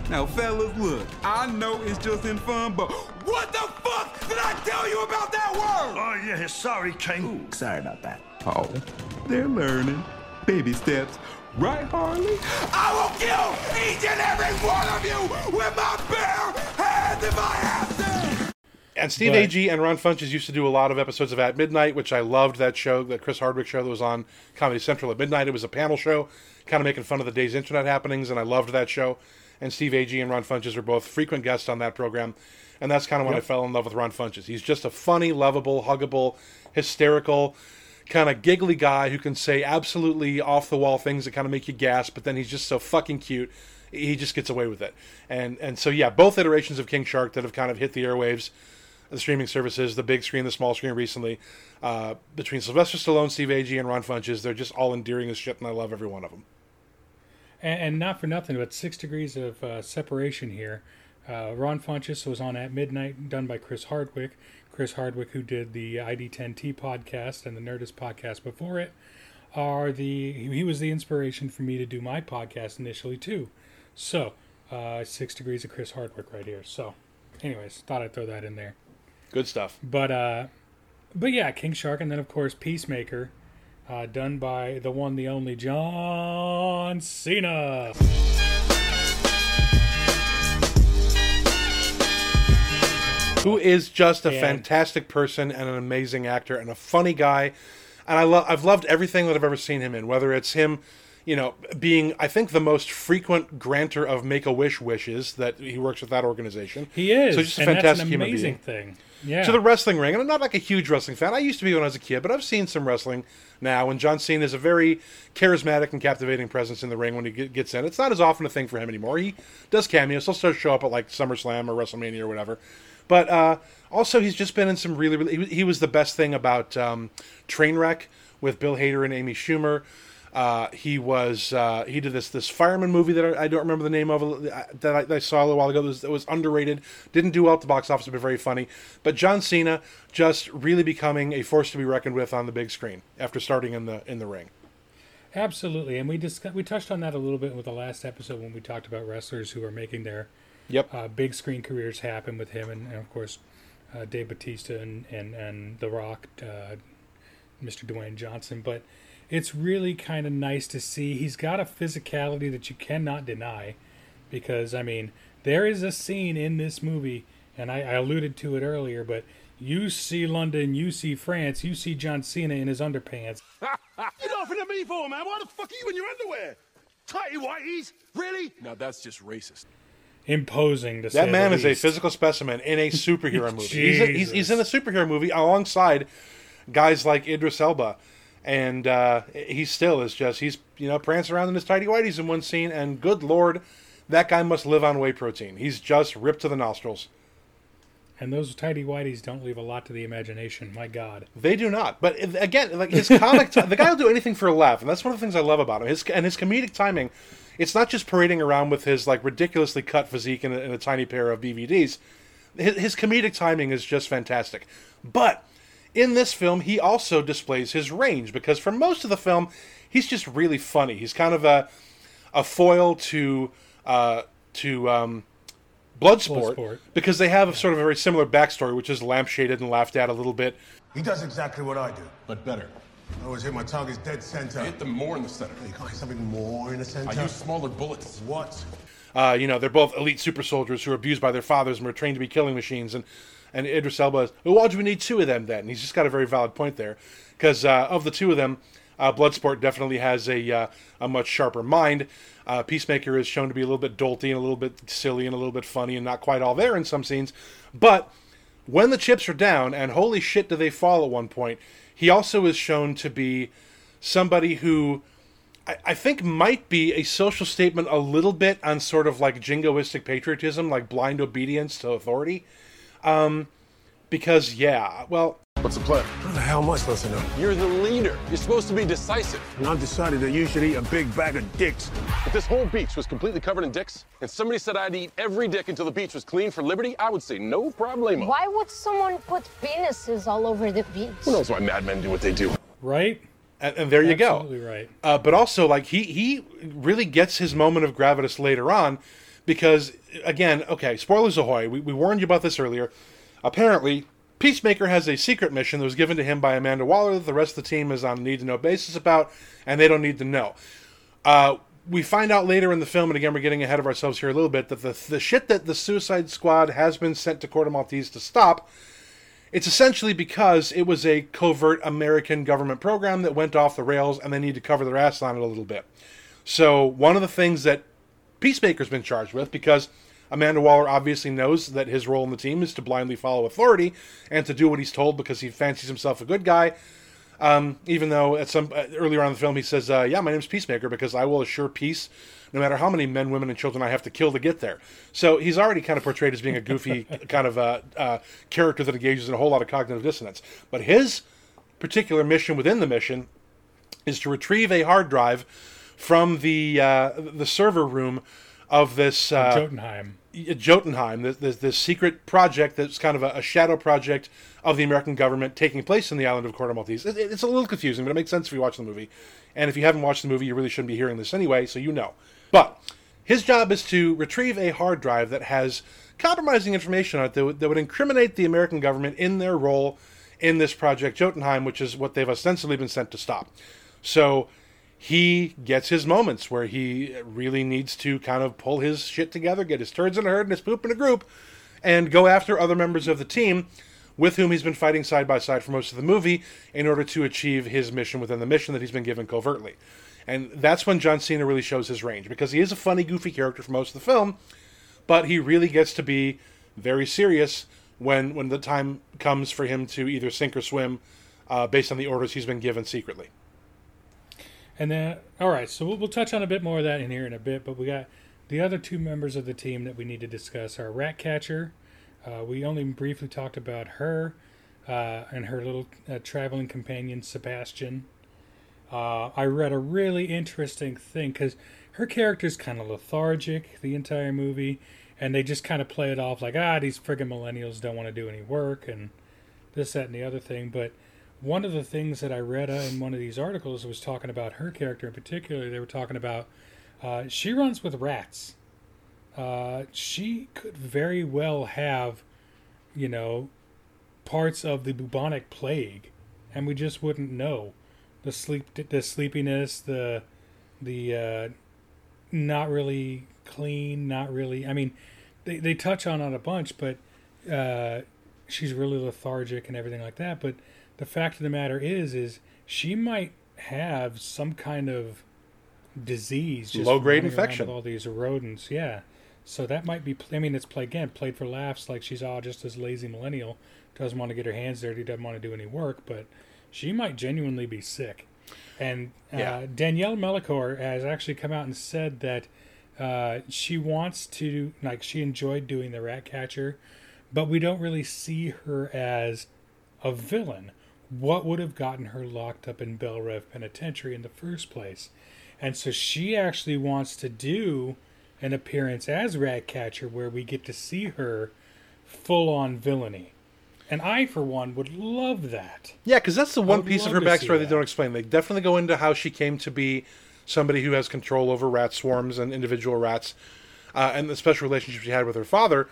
Now, fellas, look, I know it's just in fun, but what the fuck did I tell you about that word? Oh, yeah, sorry, King. Sorry about that. Oh, they're learning. Baby steps. Right, Harley? I will kill each and every one of you with my bare hands if I have to! And Steve But- Agee and Ron Funches used to do a lot of episodes of At Midnight, which I loved that show, that Chris Hardwick show that was on Comedy Central at midnight. It was a panel show, kind of making fun of the day's internet happenings, and I loved that show. And Steve Agee and Ron Funches were both frequent guests on that program, and that's kind of when Yep. I fell in love with Ron Funches. He's just a funny, lovable, huggable, hysterical, kind of giggly guy who can say absolutely off the wall things that kind of make you gasp, but then he's just so fucking cute. He just gets away with it. And and so yeah, both iterations of King Shark that have kind of hit the airwaves the streaming services, the big screen, the small screen recently, uh, between Sylvester Stallone, Steve Agee, and Ron Funches, they're just all endearing as shit, and I love every one of them. and, and not for nothing, but six degrees of uh, separation here. Uh, Ron Funches was on at midnight, done by Chris Hardwick. Chris Hardwick, who did the ID10T podcast and the Nerdist podcast before it, are the he was the inspiration for me to do my podcast initially too. So, uh, six degrees of Chris Hardwick right here. So, anyways, thought I'd throw that in there. Good stuff. But uh, but yeah, King Shark, and then of course Peacemaker, uh, done by the one, the only John Cena. Who is just a And- fantastic person and an amazing actor and a funny guy, and I love I've loved everything that I've ever seen him in. Whether it's him, you know, being I think the most frequent granter of Make a Wish wishes that he works with that organization. He is, so just a fantastic human amazing being. thing. Yeah. to the wrestling ring, and I'm not like a huge wrestling fan. I used to be when I was a kid, but I've seen some wrestling now. And John Cena is a very charismatic and captivating presence in the ring when he gets in. It's not as often a thing for him anymore. He does cameos. He'll still show up at like SummerSlam or WrestleMania or whatever. But uh, also, he's just been in some really, really. He, he was the best thing about um, Trainwreck with Bill Hader and Amy Schumer. Uh, he was uh, he did this this fireman movie that I, I don't remember the name of uh, that I, that I saw a little while ago. That was, that was underrated. Didn't do well at the box office, but very funny. But John Cena just really becoming a force to be reckoned with on the big screen after starting in the in the ring. Absolutely, and we discussed, we touched on that a little bit with the last episode when we talked about wrestlers who are making their Yep. uh, big screen careers happen with him, and, and of course uh, Dave Batista and and and The Rock, uh, Mr. Dwayne Johnson. But it's really kind of nice to see he's got a physicality that you cannot deny, because I mean there is a scene in this movie, and I, I alluded to it earlier, but. You see London, you see France, you see John Cena in his underpants. [LAUGHS] You laughing at me for, man? Why the fuck are you in your underwear? Tighty whities? Really? Now that's just racist. Imposing to say That man is a physical specimen in a [LAUGHS] superhero movie. he's, a, he's, he's in a superhero movie alongside guys like Idris Elba, and uh, he still is just he's you know prancing around in his tidy whities in one scene, and good lord, that guy must live on whey protein. He's just ripped to the nostrils. And those tidy whities don't leave a lot to the imagination. My God. They do not. But again, like his comic, [LAUGHS] ti- the guy will do anything for a laugh, and that's one of the things I love about him. His and his comedic timing. It's not just parading around with his like ridiculously cut physique and a, and a tiny pair of BVDs. His, his comedic timing is just fantastic. But in this film, he also displays his range because for most of the film, he's just really funny. He's kind of a a foil to uh, to um, Bloodsport, Bloodsport. because they have a sort of a very similar backstory, which is lampshaded and laughed at a little bit. He does exactly what I do. But better. I always hit my targets dead center. Hit them more in the center. You can't hit something more in the center. I use smaller bullets. What? Uh, you know, they're both elite super soldiers who are abused by their fathers and were trained to be killing machines. And and Idris Elba is, well, why do we need two of them then? And he's just got a very valid point there, because uh, of the two of them, uh, Bloodsport definitely has a uh, a much sharper mind. Uh, Peacemaker is shown to be a little bit dolty and a little bit silly and a little bit funny and not quite all there in some scenes, but when the chips are down, and holy shit, do they fall at one point, he also is shown to be somebody who I, I think might be a social statement a little bit on sort of like jingoistic patriotism, like blind obedience to authority. Um, because, yeah, well. What's the plan? What the hell am I supposed to know? You're the leader. You're supposed to be decisive. And I've decided that you should eat a big bag of dicks. If this whole beach was completely covered in dicks, and somebody said I'd eat every dick until the beach was clean for liberty, I would say no problemo. Why would someone put penises all over the beach? Who knows why madmen do what they do? Right? And, and there you Absolutely go. right. Uh, but also, like he he really gets his moment of gravitas later on, because again, okay, spoilers ahoy. We, we warned you about this earlier. Apparently, Peacemaker has a secret mission that was given to him by Amanda Waller that the rest of the team is on a need to know basis about, and they don't need to know. Uh, we find out later in the film, and again, we're getting ahead of ourselves here a little bit, that the, the shit that the Suicide Squad has been sent to Corto Maltese to stop, it's essentially because it was a covert American government program that went off the rails and they need to cover their ass on it a little bit. So, one of the things that Peacemaker's been charged with, because Amanda Waller obviously knows that his role in the team is to blindly follow authority and to do what he's told because he fancies himself a good guy. Um, even though at some uh, earlier on in the film he says, uh, "Yeah, my name's Peacemaker because I will assure peace, no matter how many men, women, and children I have to kill to get there." So he's already kind of portrayed as being a goofy [LAUGHS] kind of uh, uh, character that engages in a whole lot of cognitive dissonance. But his particular mission within the mission is to retrieve a hard drive from the uh, the server room of this uh, Jotunheim. This, this, secret project that's kind of a, a, shadow project of the American government taking place in the island of Corto Maltese. It, it's a little confusing, but it makes sense if you watch the movie. And if you haven't watched the movie, you really shouldn't be hearing this anyway, so you know. But his job is to retrieve a hard drive that has compromising information on it that, that would incriminate the American government in their role in this project Jotunheim, which is what they've ostensibly been sent to stop. So he gets his moments where he really needs to kind of pull his shit together, get his turds in a herd and his poop in a group, and go after other members of the team with whom he's been fighting side by side for most of the movie in order to achieve his mission within the mission that he's been given covertly. And that's when John Cena really shows his range because he is a funny, goofy character for most of the film, but he really gets to be very serious when when the time comes for him to either sink or swim uh, based on the orders he's been given secretly. And then, all right, so we'll, we'll touch on a bit more of that in here in a bit. But we got the other two members of the team that we need to discuss are Ratcatcher. Uh, we only briefly talked about her uh, and her little uh, traveling companion Sebastian. Uh, I read a really interesting thing because her character's kind of lethargic the entire movie, and they just kind of play it off like, ah, these friggin' millennials don't want to do any work and this, that, and the other thing. But one of the things that I read uh, in one of these articles was talking about her character in particular. They were talking about uh, she runs with rats. Uh, she could very well have, you know, parts of the bubonic plague, and we just wouldn't know. The sleep, the sleepiness, the the uh, not really clean, not really. I mean, they they touch on it a bunch, but uh, she's really lethargic and everything like that. But the fact of the matter is, is she might have some kind of disease, Low-grade infection. with all these rodents. Yeah, so that might be. I mean, it's play again, played for laughs. Like she's all just this lazy millennial, doesn't want to get her hands dirty, doesn't want to do any work, but she might genuinely be sick. And uh, Yeah. Daniela Melchior has actually come out and said that uh, she wants to, like, she enjoyed doing the rat catcher, but we don't really see her as a villain. What would have gotten her locked up in Belle Reve Penitentiary in the first place? And so she actually wants to do an appearance as Ratcatcher where we get to see her full on villainy. And I, for one, would love that. Yeah, because that's the one piece of her backstory they don't explain. They definitely go into how she came to be somebody who has control over rat swarms and individual rats, uh, and the special relationship she had with her father.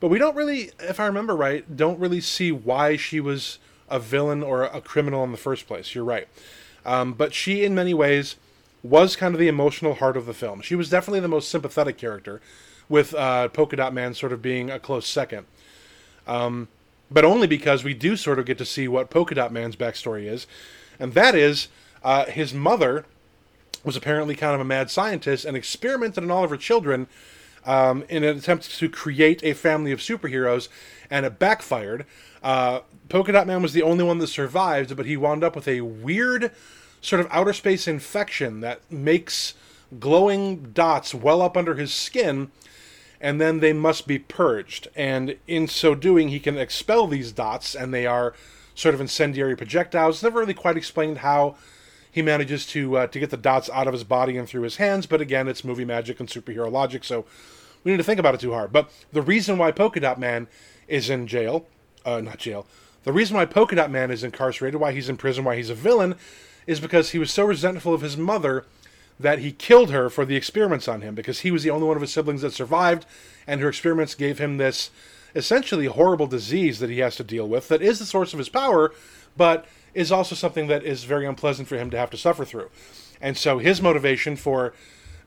But we don't really, if I remember right, don't really see why she was a villain or a criminal in the first place. You're right. Um, but she, in many ways, was kind of the emotional heart of the film. She was definitely the most sympathetic character, with uh, Polka Dot Man sort of being a close second. Um, but only because we do sort of get to see what Polka Dot Man's backstory is, and that is uh, his mother was apparently kind of a mad scientist and experimented on all of her children um, in an attempt to create a family of superheroes, and it backfired. Uh, Polka Dot Man was the only one that survived, but he wound up with a weird sort of outer space infection that makes glowing dots well up under his skin, and then they must be purged. And in so doing, he can expel these dots, and they are sort of incendiary projectiles. Never really quite explained how he manages to uh, to get the dots out of his body and through his hands. But again, it's movie magic and superhero logic, so we need to think about it too hard. But the reason why Polka Dot Man is in jail, uh, not jail, the reason why Polka Dot Man is incarcerated, why he's in prison, why he's a villain, is because he was so resentful of his mother that he killed her for the experiments on him because he was the only one of his siblings that survived, and her experiments gave him this essentially horrible disease that he has to deal with that is the source of his power, but is also something that is very unpleasant for him to have to suffer through. And so his motivation for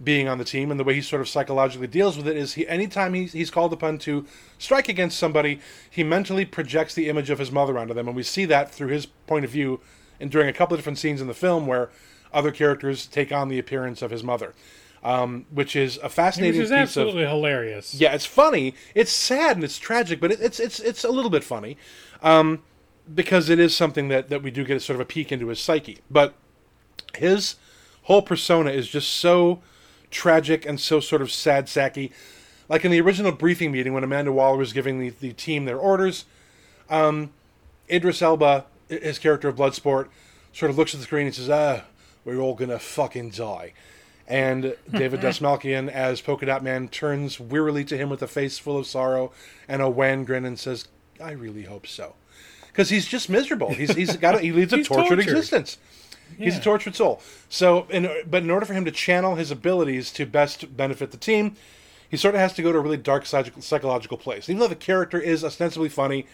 being on the team and the way he sort of psychologically deals with it is he anytime he's, he's called upon to strike against somebody, he mentally projects the image of his mother onto them, and we see that through his point of view and during a couple of different scenes in the film where other characters take on the appearance of his mother. Um, which is a fascinating Which is piece absolutely of hilarious. yeah, it's funny. It's sad and it's tragic, but it, it's it's it's a little bit funny, um, because it is something that that we do get a sort of a peek into his psyche. But his whole persona is just so tragic and so sort of sad sacky. Like in the original briefing meeting when Amanda Waller was giving the, the team their orders, um, Idris Elba, his character of Bloodsport, sort of looks at the screen and says, "Ah, we're all gonna fucking die." And [LAUGHS] David Dastmalchian, as Polka Dot Man, turns wearily to him with a face full of sorrow and a wan grin and says, "I really hope so," because he's just miserable. He's he's got a, he leads a [LAUGHS] tortured, tortured. existence. He's a tortured soul. So, in, but in order for him to channel his abilities to best benefit the team, he sort of has to go to a really dark psychological place. Even though the character is ostensibly funny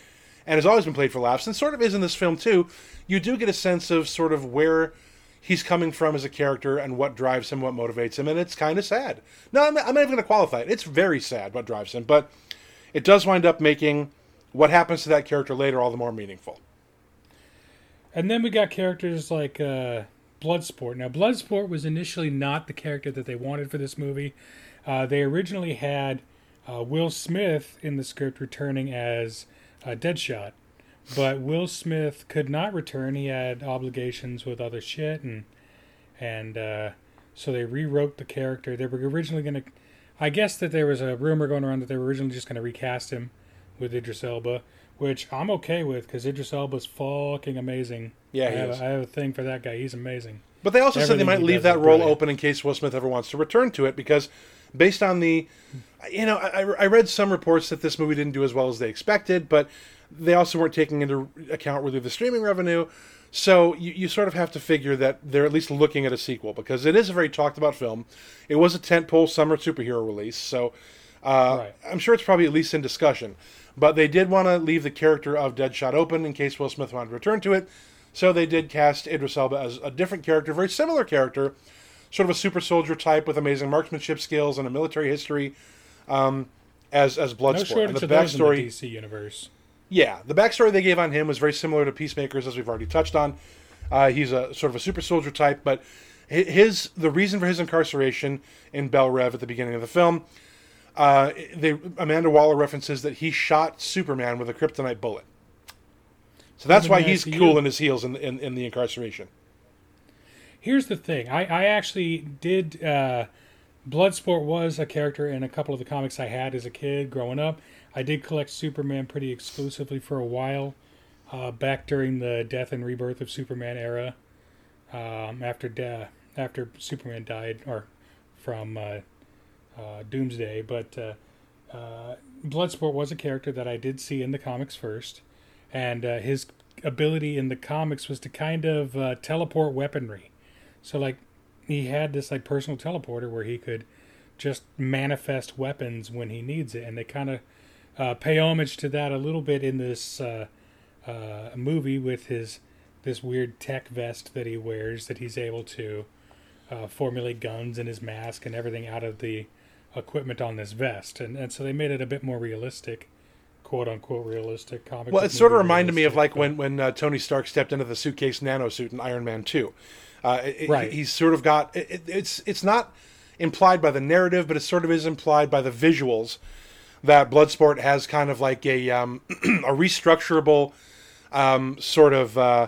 and has always been played for laughs, and sort of is in this film too, you do get a sense of sort of where he's coming from as a character and what drives him, what motivates him, and it's kind of sad. No, I'm, I'm not even going to qualify it. It's very sad what drives him, but it does wind up making what happens to that character later all the more meaningful. And then we got characters like uh, Bloodsport. Now, Bloodsport was initially not the character that they wanted for this movie. Uh, they originally had uh, Will Smith in the script returning as uh, Deadshot, but Will Smith could not return. He had obligations with other shit, and and uh, so they rewrote the character. They were originally going to. I guess that there was a rumor going around that they were originally just going to recast him with Idris Elba, which I'm okay with because Idris Elba's fucking amazing. Yeah, I have. I have a thing for that guy. He's amazing. But they also said they might leave that role brilliant. open in case Will Smith ever wants to return to it because, based on the, you know, I, I read some reports that this movie didn't do as well as they expected, but they also weren't taking into account really the streaming revenue. So you, you sort of have to figure that they're at least looking at a sequel because it is a very talked about film. It was a tentpole summer superhero release, so uh, Right. I'm sure it's probably at least in discussion. But they did want to leave the character of Deadshot open in case Will Smith wanted to return to it. So they did cast Idris Elba as a different character, very similar character, sort of a super soldier type with amazing marksmanship skills and a military history, um, as as Bloodsport. No and the in the backstory, DC universe. yeah, the backstory they gave on him was very similar to Peacemaker's, as we've already touched on. Uh, he's a sort of a super soldier type, but hi- his the reason for his incarceration in Belle Reve at the beginning of the film, uh, they, Amanda Waller references that he shot Superman with a kryptonite bullet. So that's why he's cool in his heels in, in, in the incarceration. Here's the thing. I, I actually did. Uh, Bloodsport was a character in a couple of the comics I had as a kid growing up. I did collect Superman pretty exclusively for a while, uh, back during the death and rebirth of Superman era. Um, after de- after Superman died, or from uh, Doomsday, but uh, uh, Bloodsport was a character that I did see in the comics first, and uh, his ability in the comics was to kind of uh, teleport weaponry. So like he had this like personal teleporter where he could just manifest weapons when he needs it, and they kind of pay homage to that a little bit in this movie with his this weird tech vest that he wears that he's able to uh, formulate guns and his mask and everything out of the equipment on this vest, and and so they made it a bit more realistic, quote unquote realistic comic. Well, it sort of reminded me of like when when uh, Tony Stark stepped into the suitcase nano suit in Iron Man Two. Uh, it- Right. He's sort of got it- it's it's not implied by the narrative, but it sort of is implied by the visuals that Bloodsport has kind of like a um, [CLEARS THROAT] a restructurable um, sort of uh,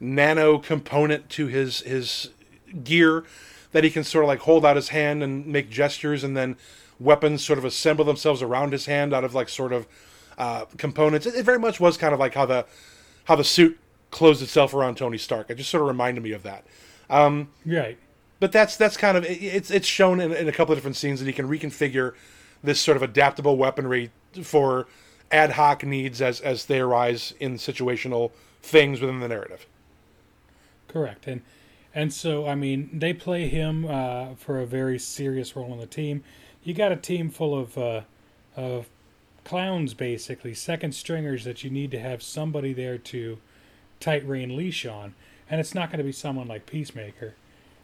nano component to his his gear that he can sort of like hold out his hand and make gestures, and then weapons sort of assemble themselves around his hand out of like sort of uh, components. It, it very much was kind of like how the how the suit closed itself around Tony Stark. It just sort of reminded me of that. Um, right. but that's that's kind of it- it's it's shown in, in a couple of different scenes that he can reconfigure this sort of adaptable weaponry for ad hoc needs as as they arise in situational things within the narrative. Correct, and and so I mean they play him uh, for a very serious role on the team. You got a team full of uh, of clowns, basically second stringers that you need to have somebody there to tight rein leash on, and it's not going to be someone like Peacemaker,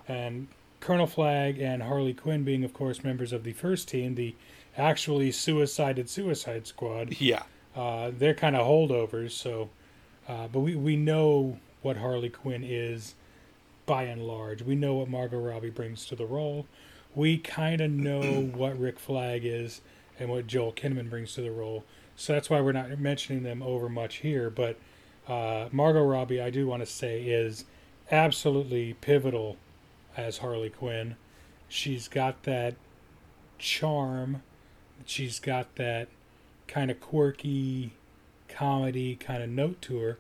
and Colonel Flag and Harley Quinn being, of course, members of the first team, the actually suicided Suicide Squad. Yeah. Uh, they're kind of holdovers, so. Uh, but we, we know what Harley Quinn is by and large. We know what Margot Robbie brings to the role. We kind of know [CLEARS THROAT] what Rick Flag is and what Joel Kinnaman brings to the role. So that's why we're not mentioning them over much here. But uh, Margot Robbie, I do want to say, is absolutely pivotal as Harley Quinn. She's got that charm. She's got that kind of quirky comedy kind of note to her,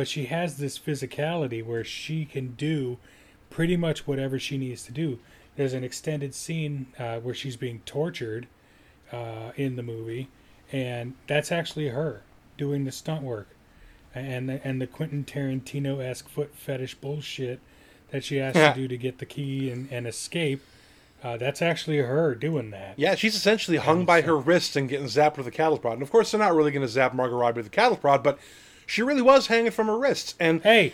but she has this physicality where she can do pretty much whatever she needs to do. There's an extended scene uh, where she's being tortured uh, in the movie, and that's actually her doing the stunt work, and the, and the Quentin Tarantino esque foot fetish bullshit that she has Yeah. to do to get the key and, and escape. Uh, that's actually her doing that. Yeah, she's essentially hung by her wrists and getting zapped with a cattle prod. And of course, they're not really going to zap Margot Robbie with a cattle prod, but she really was hanging from her wrists. And hey,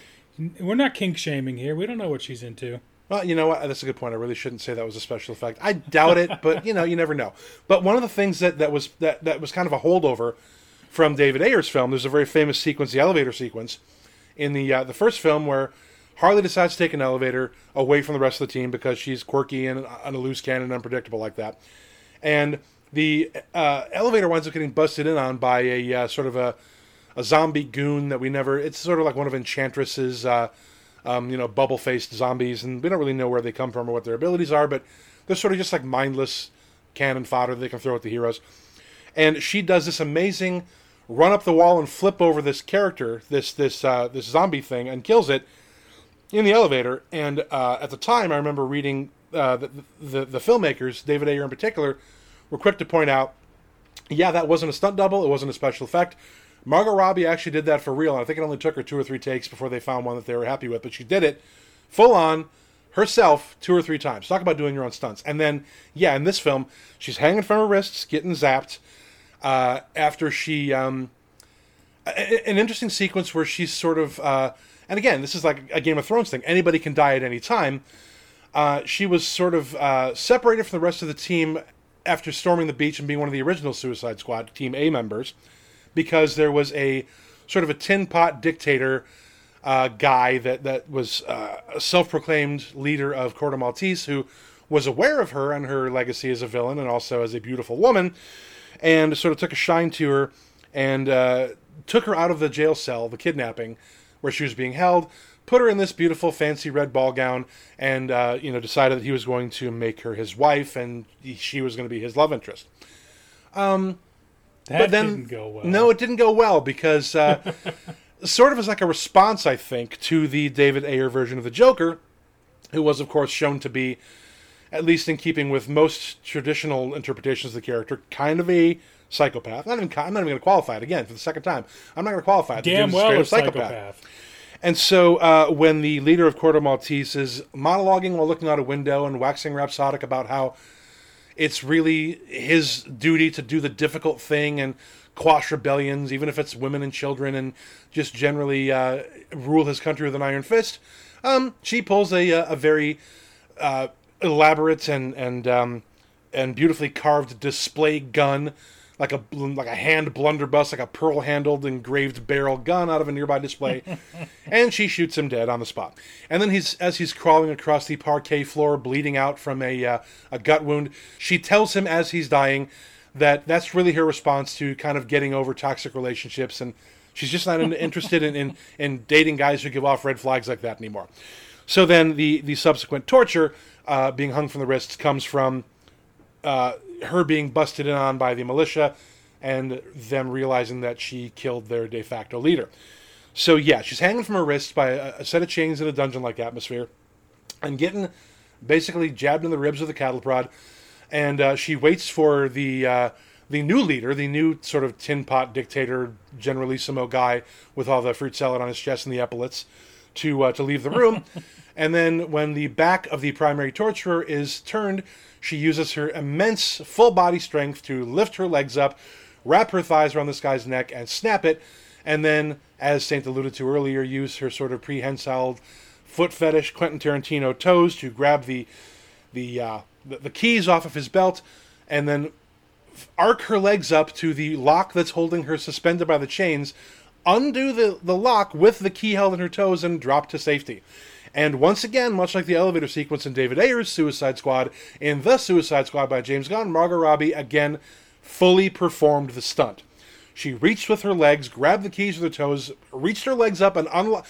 we're not kink shaming here. We don't know what she's into. Well, you know what? That's a good point. I really shouldn't say that was a special effect. I doubt it, but you know, you never know. But one of the things that, that was that, that was kind of a holdover from David Ayer's film. There's a very famous sequence, the elevator sequence, in the uh, the first film where Harley decides to take an elevator away from the rest of the team because she's quirky and on a loose cannon, unpredictable like that. And the uh, elevator winds up getting busted in on by a uh, sort of a, a zombie goon that we never. It's sort of like one of Enchantress's, uh, um, you know, bubble faced zombies, and we don't really know where they come from or what their abilities are, but they're sort of just like mindless cannon fodder that they can throw at the heroes. And she does this amazing run up the wall and flip over this character, this this uh, this zombie thing, and kills it in the elevator. And uh, at the time, I remember reading uh, the, the the filmmakers, David Ayer in particular, were quick to point out, yeah, that wasn't a stunt double, it wasn't a special effect. Margot Robbie actually did that for real, and I think it only took her two or three takes before they found one that they were happy with. But she did it full on herself two or three times. Talk about doing your own stunts. And then, yeah, in this film, she's hanging from her wrists, getting zapped. Uh, after she, um, a- an interesting sequence where she's sort of, uh, and again, this is like a Game of Thrones thing. Anybody can die at any time. Uh, she was sort of uh, separated from the rest of the team after storming the beach and being one of the original Suicide Squad Team A members, because there was a sort of a tin pot dictator uh, guy that that was uh, a self-proclaimed leader of Corto Maltese who was aware of her and her legacy as a villain and also as a beautiful woman, and sort of took a shine to her and uh, took her out of the jail cell, the kidnapping, where she was being held, put her in this beautiful fancy red ball gown, and uh, you know decided that he was going to make her his wife and he- she was going to be his love interest. Um, That but then didn't go well. no, it didn't go well because uh, [LAUGHS] sort of as like a response, I think, to the David Ayer version of the Joker, who was of course shown to be, at least in keeping with most traditional interpretations of the character, kind of a psychopath. Not even, I'm not even going to qualify it again for the second time. I'm not going to qualify it. Damn well a up psychopath. and so uh, when the leader of Corto Maltese is monologuing while looking out a window and waxing rhapsodic about how it's really his duty to do the difficult thing and quash rebellions, even if it's women and children, and just generally uh, rule his country with an iron fist. Um, she pulls a a very uh, elaborate and and um, and beautifully carved display gun, like a like a hand blunderbuss, like a pearl handled engraved barrel gun out of a nearby display, [LAUGHS] and she shoots him dead on the spot. And then he's as he's crawling across the parquet floor, bleeding out from a uh, a gut wound, she tells him as he's dying that that's really her response to kind of getting over toxic relationships and. She's just not [LAUGHS] interested in, in, in dating guys who give off red flags like that anymore. So then the, the subsequent torture, uh, being hung from the wrists, comes from uh, her being busted in on by the militia and them realizing that she killed their de facto leader. So yeah, she's hanging from her wrists by a, a set of chains in a dungeon-like atmosphere and getting basically jabbed in the ribs with a cattle prod. And uh, she waits for the uh, the new leader, the new sort of tin pot dictator, generalissimo guy with all the fruit salad on his chest and the epaulets, to uh, to leave the room. [LAUGHS] and then when the back of the primary torturer is turned, she uses her immense full body strength to lift her legs up, wrap her thighs around this guy's neck, and snap it. And then, as Saint alluded to earlier, use her sort of prehensile foot fetish Quentin Tarantino toes to grab the the uh, the, keys off of his belt, and then arc her legs up to the lock that's holding her suspended by the chains, undo the, the lock with the key held in her toes, and drop to safety. And once again, much like the elevator sequence in David Ayer's Suicide Squad, in The Suicide Squad by James Gunn, Margot Robbie again fully performed the stunt. She reached with her legs, grabbed the keys with her toes, reached her legs up, and unlocked.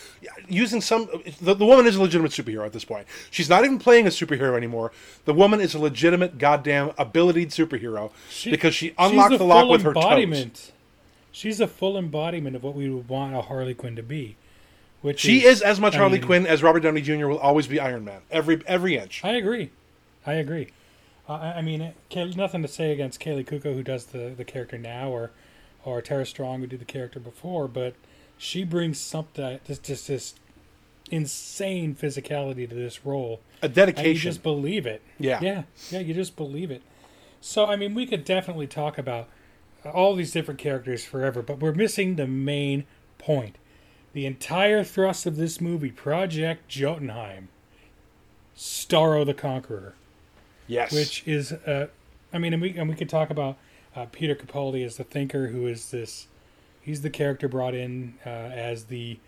Using some. The, the woman is a legitimate superhero at this point. She's not even playing a superhero anymore. The woman is a legitimate, goddamn, abilitied superhero because she unlocked the lock with her toes. embodiment. She's a full embodiment of what we would want a Harley Quinn to be. Which She is as much I Harley mean, Quinn as Robert Downey Jr. will always be Iron Man. Every every inch. I agree. I agree. Uh, I mean, Kay- nothing to say against Kaley Cuoco, who does the, the character now, or or Tara Strong, who did the character before, but she brings something just just this insane physicality to this role. A And you dedication. just believe it. Yeah. Yeah. Yeah. You just believe it. So I mean, we could definitely talk about all these different characters forever, but we're missing the main point. The entire thrust of this movie, Project Jotunheim, Starro the Conqueror. Yes. Which is, uh, I mean, and we and we could talk about uh, Peter Capaldi as the thinker, who is this. He's the character brought in uh, as the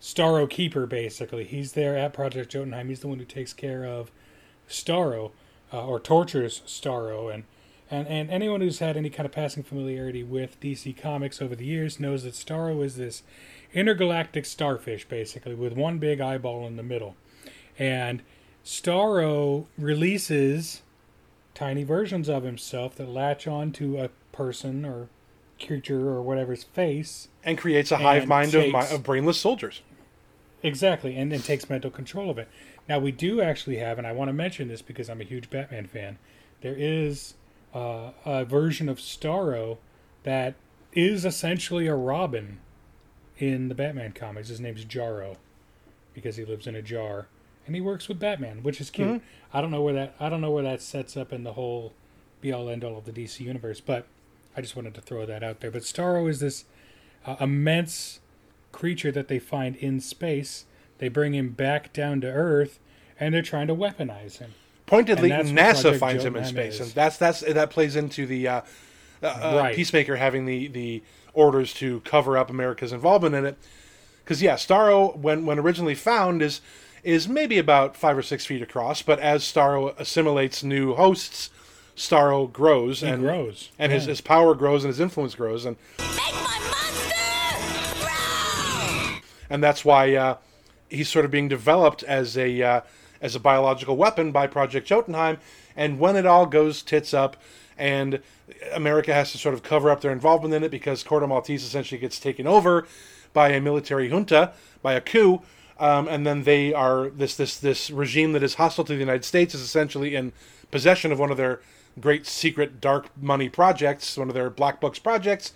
Starro keeper, basically. He's there at Project Jotunheim. He's the one who takes care of Starro, uh, or tortures Starro, and and and anyone who's had any kind of passing familiarity with DC Comics over the years knows that Starro is this intergalactic starfish, basically, with one big eyeball in the middle, and Starro releases tiny versions of himself that latch onto a person or creature or whatever's face and creates a hive mind of, mi- takes- of brainless soldiers. Exactly, and, and takes mental control of it. Now we do actually have, and I want to mention this because I'm a huge Batman fan. There is uh, a version of Starro that is essentially a Robin in the Batman comics. His name's Jarro because he lives in a jar and he works with Batman, which is cute. Mhm. I don't know where that I don't know where that sets up in the whole be all end all of the DC universe, but I just wanted to throw that out there. But Starro is this uh, immense creature that they find in space. They bring him back down to Earth, and they're trying to weaponize him. Pointedly, And that's what NASA Project finds him in Jotunheim space, is. and that's that's that plays into the uh, uh, uh, Right. Peacemaker having the the orders to cover up America's involvement in it. Because yeah, Starro, when when originally found, is is maybe about five or six feet across, but as Starro assimilates new hosts, Starro grows He and grows, and his, yeah. his power grows and his influence grows, and and that's why uh, he's sort of being developed as a uh, as a biological weapon by Project Jotunheim. And when it all goes tits up, and America has to sort of cover up their involvement in it because Corto Maltese essentially gets taken over by a military junta, by a coup, um, and then they are this this this regime that is hostile to the United States is essentially in possession of one of their great secret dark money projects, one of their black books projects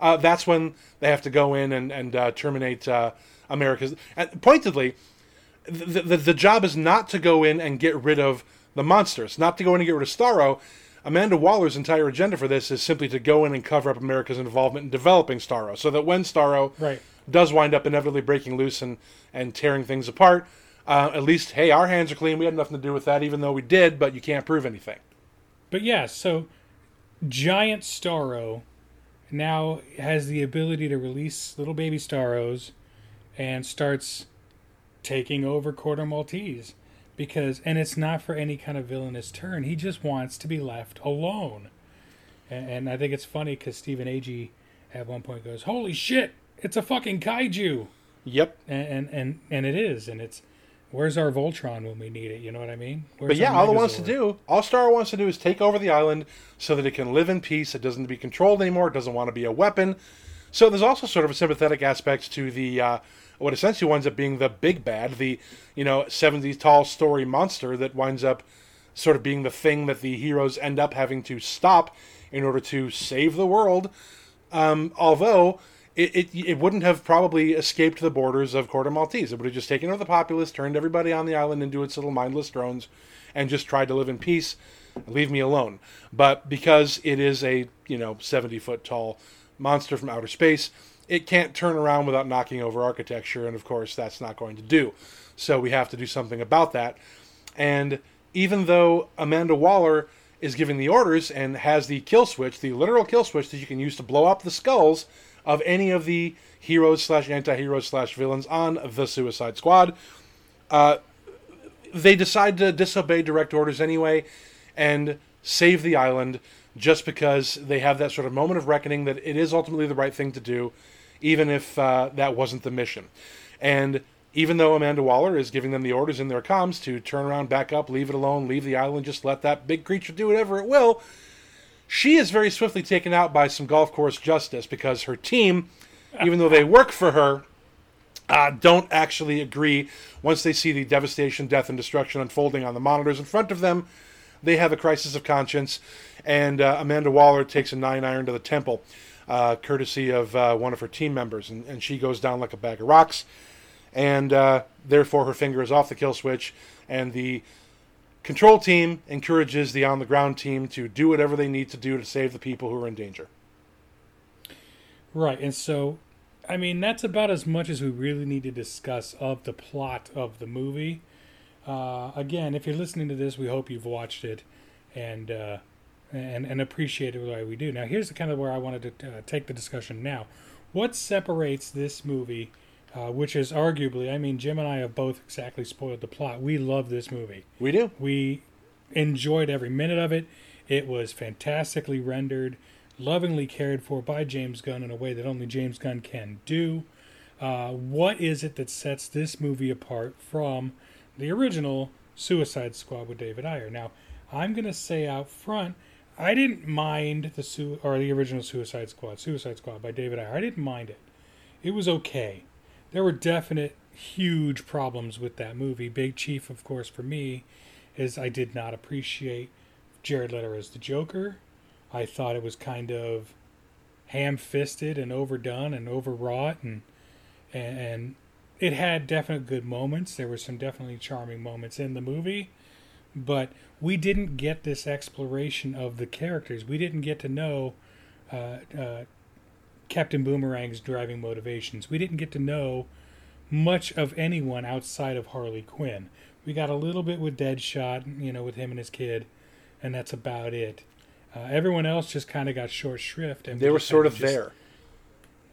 uh, that's when they have to go in and, and uh, terminate uh, America's. And pointedly, the, the, the job is not to go in and get rid of the monsters, not to go in and get rid of Starro. Amanda Waller's entire agenda for this is simply to go in and cover up America's involvement in developing Starro, so that when Starro Right. does wind up inevitably breaking loose and, and tearing things apart, uh, at least, hey, our hands are clean. We had nothing to do with that, even though we did, but you can't prove anything. But yeah, so giant Starro now has the ability to release little baby Starros and starts taking over Corto Maltese because and it's not for any kind of villainous turn. He just wants to be left alone. And, and I think it's funny because Stephen Agee at one point goes, "Holy shit, it's a fucking kaiju!" Yep. And and and, and it is, and it's where's our Voltron when we need it? You know what I mean? But yeah, all it wants to do, all Star wants to do is take over the island so that it can live in peace. It doesn't be controlled anymore. It doesn't want to be a weapon. So there's also sort of a sympathetic aspect to the uh, what essentially winds up being the big bad, the you know 70 tall story monster that winds up sort of being the thing that the heroes end up having to stop in order to save the world. Um, although it, it, it wouldn't have probably escaped the borders of Corto Maltese. It would have just taken over the populace, turned everybody on the island into its little mindless drones, and just tried to live in peace. Leave me alone. But because it is a you know seventy foot tall monster from outer space, it can't turn around without knocking over architecture, and of course that's not going to do. So we have to do something about that. And even though Amanda Waller is giving the orders and has the kill switch, the literal kill switch that you can use to blow up the skulls of any of the heroes slash anti-heroes slash villains on the Suicide Squad, uh, they decide to disobey direct orders anyway and save the island just because they have that sort of moment of reckoning that it is ultimately the right thing to do, even if uh, that wasn't the mission. And even though Amanda Waller is giving them the orders in their comms to turn around, back up, leave it alone, leave the island, just let that big creature do whatever it will, she is very swiftly taken out by some golf course justice because her team, [LAUGHS] even though they work for her, uh, don't actually agree. Once they see the devastation, death, and destruction unfolding on the monitors in front of them, they have a crisis of conscience, and uh, Amanda Waller takes a nine iron to the temple, uh, courtesy of uh, one of her team members, and, and she goes down like a bag of rocks, and uh, therefore her finger is off the kill switch, and the control team encourages the on the ground team to do whatever they need to do to save the people who are in danger. Right, and so, I mean, that's about as much as we really need to discuss of the plot of the movie. Uh, again, if you're listening to this, we hope you've watched it. And uh, and and appreciate it the way we do. Now, here's the kind of where I wanted to uh, take the discussion now. What separates this movie, uh, which is arguably, I mean, Jim and I have both exactly spoiled the plot. We love this movie. We do. We enjoyed every minute of it. It was fantastically rendered, lovingly cared for by James Gunn in a way that only James Gunn can do. Uh, what is it that sets this movie apart from the original Suicide Squad with David Ayer? Now, I'm going to say out front, I didn't mind the su- or the original Suicide Squad, Suicide Squad by David Ayer. I didn't mind it. It was okay. There were definite huge problems with that movie. Big Chief, of course, for me, is I did not appreciate Jared Leto as the Joker. I thought it was kind of ham-fisted and overdone and overwrought, and and, and it had definite good moments. There were some definitely charming moments in the movie, but we didn't get this exploration of the characters. We didn't get to know uh, uh, Captain Boomerang's driving motivations. We didn't get to know much of anyone outside of Harley Quinn. We got a little bit with Deadshot, you know, with him and his kid, and that's about it. Uh, everyone else just kind of got short shrift, and They we were sort of just there.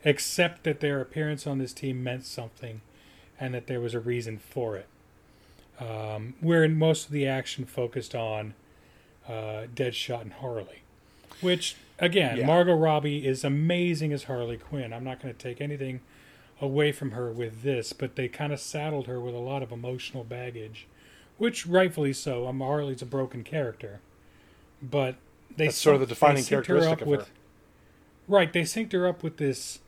except that their appearance on this team meant something, and that there was a reason for it. Um, where most of the action focused on uh, Deadshot and Harley, which again, Yeah. Margot Robbie is amazing as Harley Quinn. I'm not going to take anything away from her with this, but they kind of saddled her with a lot of emotional baggage, which rightfully so. Um, Harley's a broken character, but they That's sort of the defining her characteristic up of with, her. Right, they synced her up with this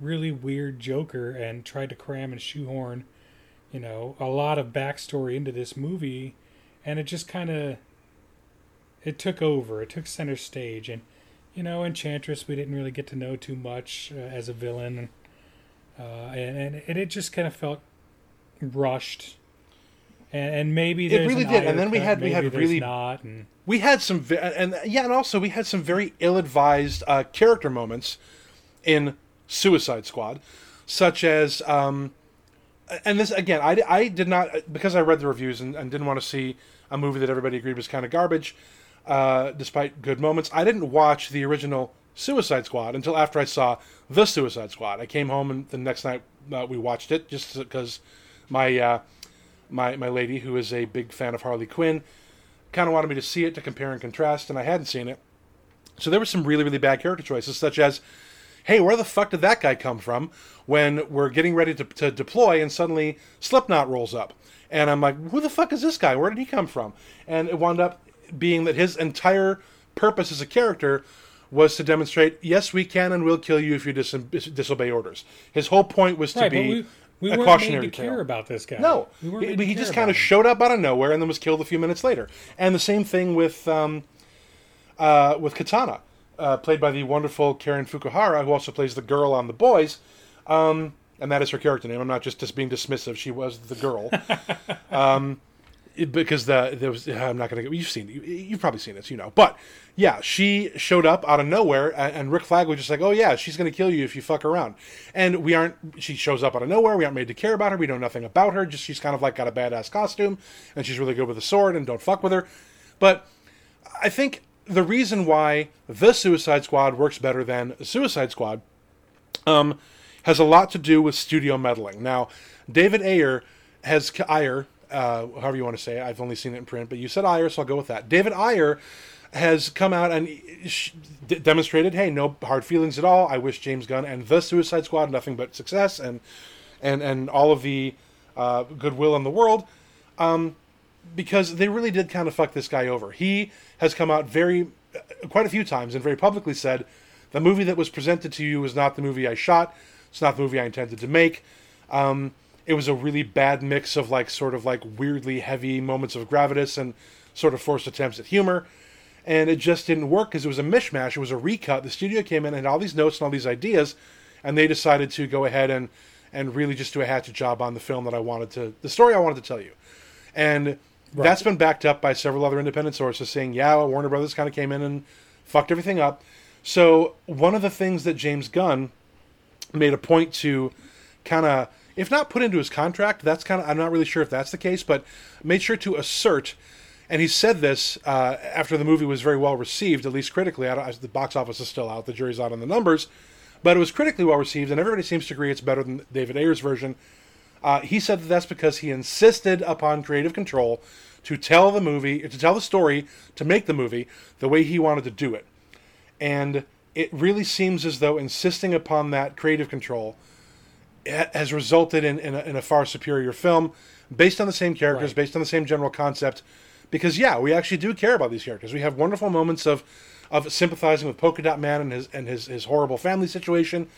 really weird Joker and tried to cram and shoehorn, you know, a lot of backstory into this movie, and it just kind of it took over. It took center stage, and you know, Enchantress we didn't really get to know too much uh, as a villain, uh, and, and it just kind of felt rushed. And, and maybe It really an did, and then we had- we had really- not, and we had some and yeah, and also we had some very ill-advised uh, character moments in Suicide Squad, such as um, and this again, I, I did not because I read the reviews and, and didn't want to see a movie that everybody agreed was kind of garbage, uh, despite good moments. I didn't watch the original Suicide Squad until after I saw the Suicide Squad. I came home and the next night uh, we watched it just because my uh, my my lady, who is a big fan of Harley Quinn, kind of wanted me to see it to compare and contrast, and I hadn't seen it. So there were some really really bad character choices, such as hey, where the fuck did that guy come from? When we're getting ready to, to deploy and suddenly Slipknot rolls up. And I'm like, who the fuck is this guy? Where did he come from? And it wound up being that his entire purpose as a character was to demonstrate, yes, we can and will kill you if you dis- disobey orders. His whole point was to Right, be we- we a weren't cautionary made to tale. care about this guy. No, We he, he just kind of showed up out of nowhere and then was killed a few minutes later. And the same thing with um, uh, with Katana, uh, played by the wonderful Karen Fukuhara, who also plays the girl on The Boys. Um, and that is her character name. I'm not just, just being dismissive. She was the girl. [LAUGHS] um, it- because the there was I'm not gonna get you've seen you, you've probably seen this you know but yeah she showed up out of nowhere and, and Rick Flag was just like oh yeah she's gonna kill you if you fuck around and we aren't she shows up out of nowhere we aren't made to care about her we know nothing about her just she's kind of like got a badass costume and she's really good with a sword and don't fuck with her but I think the reason why the Suicide Squad works better than Suicide Squad um, has a lot to do with studio meddling. Now, David Ayer has Ayer, uh, however you want to say it. I've only seen it in print, but you said Ayer, so I'll go with that. David Ayer has come out and demonstrated, hey, no hard feelings at all. I wish James Gunn and the Suicide Squad nothing but success and and and all of the uh, goodwill in the world. Um, because they really did kind of fuck this guy over. He has come out very, uh, quite a few times and very publicly said, the movie that was presented to you was not the movie I shot. It's not the movie I intended to make. Um, it was a really bad mix of like sort of like weirdly heavy moments of gravitas and sort of forced attempts at humor. And it just didn't work because it was a mishmash. It was a recut. The studio came in and had all these notes and all these ideas, and they decided to go ahead and and really just do a hatchet job on the film that I wanted to, the story I wanted to tell you. And that's been backed up by several other independent sources saying, yeah, Warner Brothers kind of came in and fucked everything up. So one of the things that James Gunn made a point to kind of, if not put into his contract, that's kind of, I'm not really sure if that's the case, but made sure to assert, and he said this uh, after the movie was very well received, at least critically. The box office is still out, the jury's out on the numbers, but it was critically well received, and everybody seems to agree it's better than David Ayer's version. Uh, he said that that's because he insisted upon creative control to tell the movie, to tell the story, to make the movie the way he wanted to do it. And it really seems as though insisting upon that creative control has resulted in, in, a, in a far superior film based on the same characters, based on the same general concept. Because, yeah, we actually do care about these characters. We have wonderful moments of, of sympathizing with Polka Dot Man and his, and his, his horrible family situation,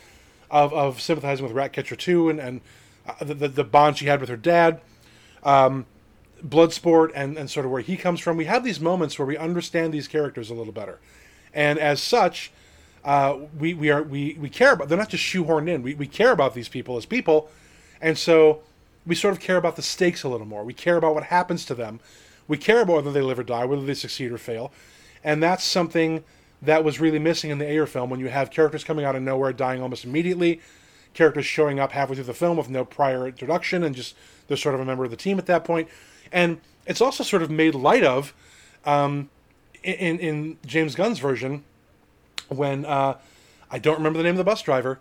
of, of sympathizing with Ratcatcher 2 and, and uh, the, the, the bond she had with her dad. Um, Bloodsport and, and sort of where he comes from. We have these moments where we understand these characters a little better, and as such, uh, we we are we, we care about. They're not just shoehorned in. We we care about these people as people, and so we sort of care about the stakes a little more. We care about what happens to them. We care about whether they live or die, whether they succeed or fail, and that's something that was really missing in the Ayer film when you have characters coming out of nowhere, dying almost immediately, characters showing up halfway through the film with no prior introduction and just they're sort of a member of the team at that point. And it's also sort of made light of um, in in James Gunn's version when uh, I don't remember the name of the bus driver,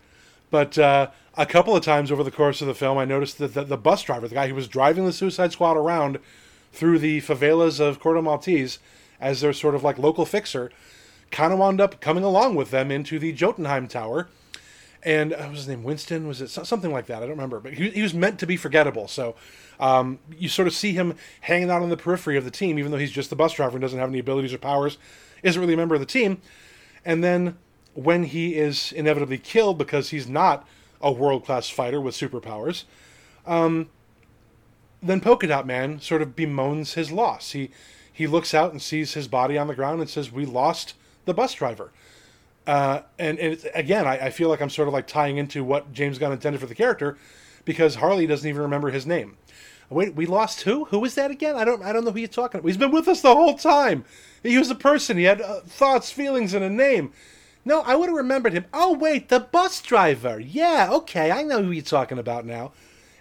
but uh, a couple of times over the course of the film, I noticed that the, the bus driver, the guy who was driving the Suicide Squad around through the favelas of Corto Maltese as their sort of like local fixer, kind of wound up coming along with them into the Jotunheim Tower. And uh, what was his name? Winston? Was it something like that? I don't remember. But he, he was meant to be forgettable. So um, you sort of see him hanging out on the periphery of the team, even though he's just the bus driver and doesn't have any abilities or powers, isn't really a member of the team. And then when he is inevitably killed because he's not a world class fighter with superpowers, um, then Polka Dot Man sort of bemoans his loss. He he looks out and sees his body on the ground and says, "We lost the bus driver." Uh, and and it's, again, I, I feel like I'm sort of like tying into what James Gunn intended for the character, because Harley doesn't even remember his name. Wait, we lost who? Who was that again? I don't I don't know who you're talking about. He's been with us the whole time. He was a person. He had uh, thoughts, feelings, and a name. No, I would have remembered him. Oh wait, the bus driver. Yeah, okay, I know who you're talking about now.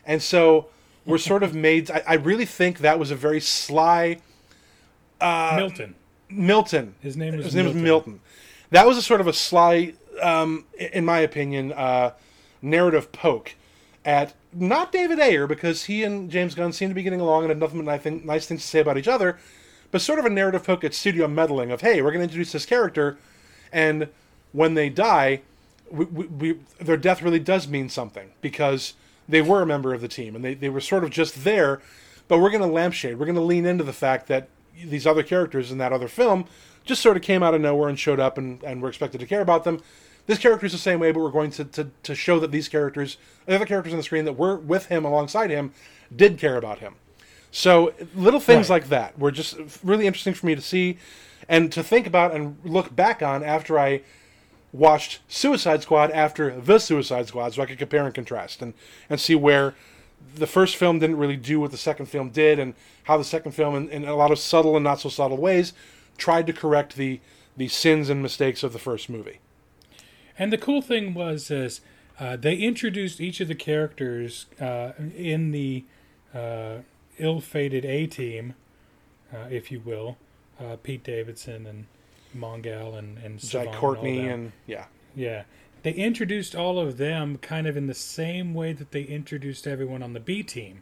And so we're sort of made. I, I really think that was a very sly. Uh, Milton. Milton. His name was His name was Milton. That was a sort of a sly, um, in my opinion, uh, narrative poke at not David Ayer because he and James Gunn seem to be getting along and had nothing but nice things to say about each other, but sort of a narrative poke at studio meddling of hey, we're going to introduce this character, and when they die, we, we, we, their death really does mean something because they were a member of the team and they, they were sort of just there, but we're going to lampshade, we're going to lean into the fact that these other characters in that other film just sort of came out of nowhere and showed up and, and we're expected to care about them. This character is the same way, but we're going to, to, to show that these characters, the other characters on the screen that were with him alongside him, did care about him. So little things Right. like that were just really interesting for me to see and to think about and look back on after I watched Suicide Squad after the Suicide Squad, so I could compare and contrast and and see where the first film didn't really do what the second film did, and how the second film, in, in a lot of subtle and not so subtle ways, tried to correct the the sins and mistakes of the first movie. And the cool thing was is uh, they introduced each of the characters uh, in the uh, ill-fated A team, uh, if you will, uh, Pete Davidson and Mongal and and Jai Courtney them. and yeah, yeah. They introduced all of them kind of in the same way that they introduced everyone on the B team.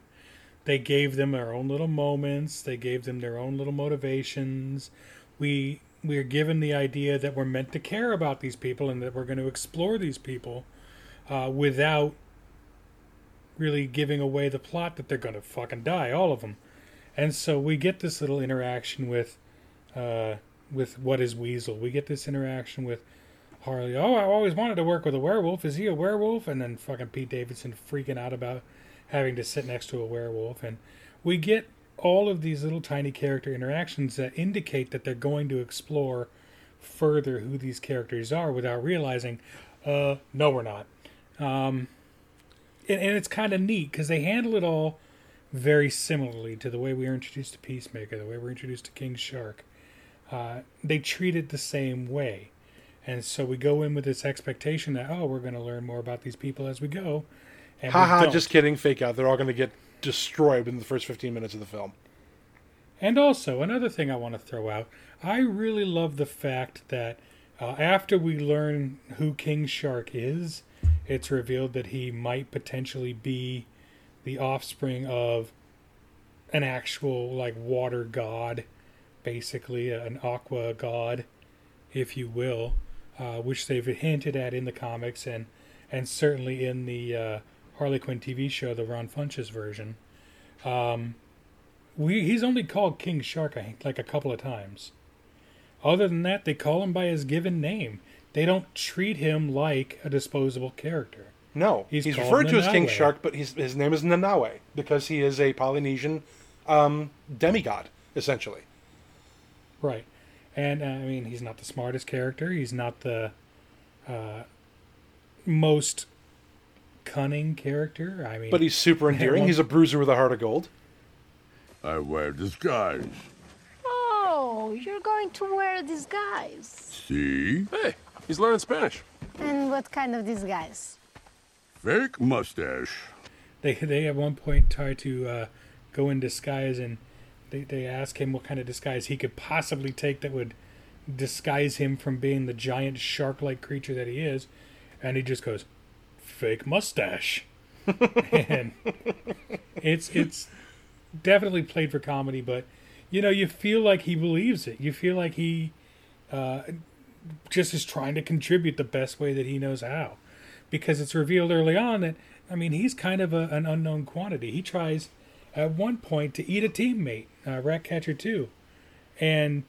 They gave them their own little moments. They gave them their own little motivations. We we are given the idea that we're meant to care about these people and that we're going to explore these people uh, without really giving away the plot that they're going to fucking die, all of them. And so we get this little interaction with uh, with what is Weasel. We get this interaction with Harley. Oh, I always wanted to work with a werewolf. Is he a werewolf? And then fucking Pete Davidson freaking out about having to sit next to a werewolf. And we get all of these little tiny character interactions that indicate that they're going to explore further who these characters are without realizing, uh, no, we're not. Um, and, and it's kind of neat because they handle it all very similarly to the way we were introduced to Peacemaker, the way we're introduced to King Shark. Uh, they treat it the same way. And so we go in with this expectation that, oh, we're going to learn more about these people as we go. And haha, don't. just kidding, fake out. They're all going to get destroyed in the first fifteen minutes of the film. And also, another thing I want to throw out I really love the fact that uh, after we learn who King Shark is, it's revealed that he might potentially be the offspring of an actual, like, water god, basically, an aqua god, if you will, uh, which they've hinted at in the comics and, and certainly in the uh, Harley Quinn TV show, the Ron Funches version. Um, we he's only called King Shark I think, like a couple of times. Other than that, they call him by his given name. They don't treat him like a disposable character. No, He's he's, referred to as King Shark, but his his name is Nanaue because he is a Polynesian um, demigod, essentially. Right. And uh, I mean, he's not the smartest character. He's not the uh, most cunning character. I mean, But he's super [LAUGHS] endearing. one- He's a bruiser with a heart of gold. I wear disguise. Oh, you're going to wear a disguise. See? Hey, he's learning Spanish. And what kind of disguise? Fake mustache. they they at one point try to uh, go in disguise and they, they ask him what kind of disguise he could possibly take that would disguise him from being the giant shark-like creature that he is and he just goes fake mustache and it's it's definitely played for comedy but you know you feel like he believes it you feel like he uh, just is trying to contribute the best way that he knows how because it's revealed early on that I mean he's kind of a, an unknown quantity. He tries at one point to eat a teammate, uh, Ratcatcher two, and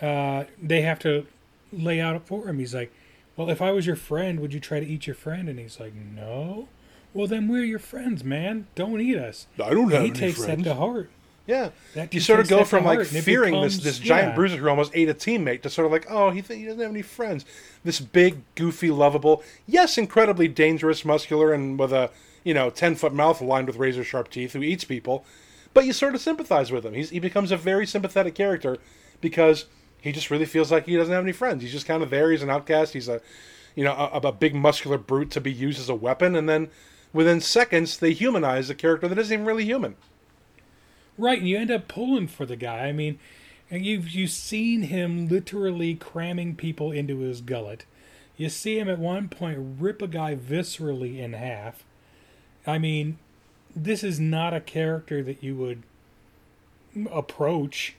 uh, they have to lay out for him. He's like, "Well, if I was your friend, would you try to eat your friend?" And he's like, "No." Well, then we're your friends, man. Don't eat us. I don't And have He any takes friends. that to heart. Yeah, That you sort of go from like heart, and it fearing this this giant yeah. bruiser who almost ate a teammate to sort of like, oh, he, th- he doesn't have any friends. This big, goofy, lovable, yes, incredibly dangerous, muscular, and with a you know, ten foot mouth lined with razor sharp teeth who eats people, but you sort of sympathize with him. He's, he becomes a very sympathetic character because he just really feels like he doesn't have any friends. He's just kind of there. He's an outcast. He's a, you know, a, a big muscular brute to be used as a weapon, and then within seconds they humanize a character that isn't even really human. Right, and you end up pulling for the guy. I mean, and you've you've seen him literally cramming people into his gullet. You see him at one point rip a guy viscerally in half. I mean, this is not a character that you would approach.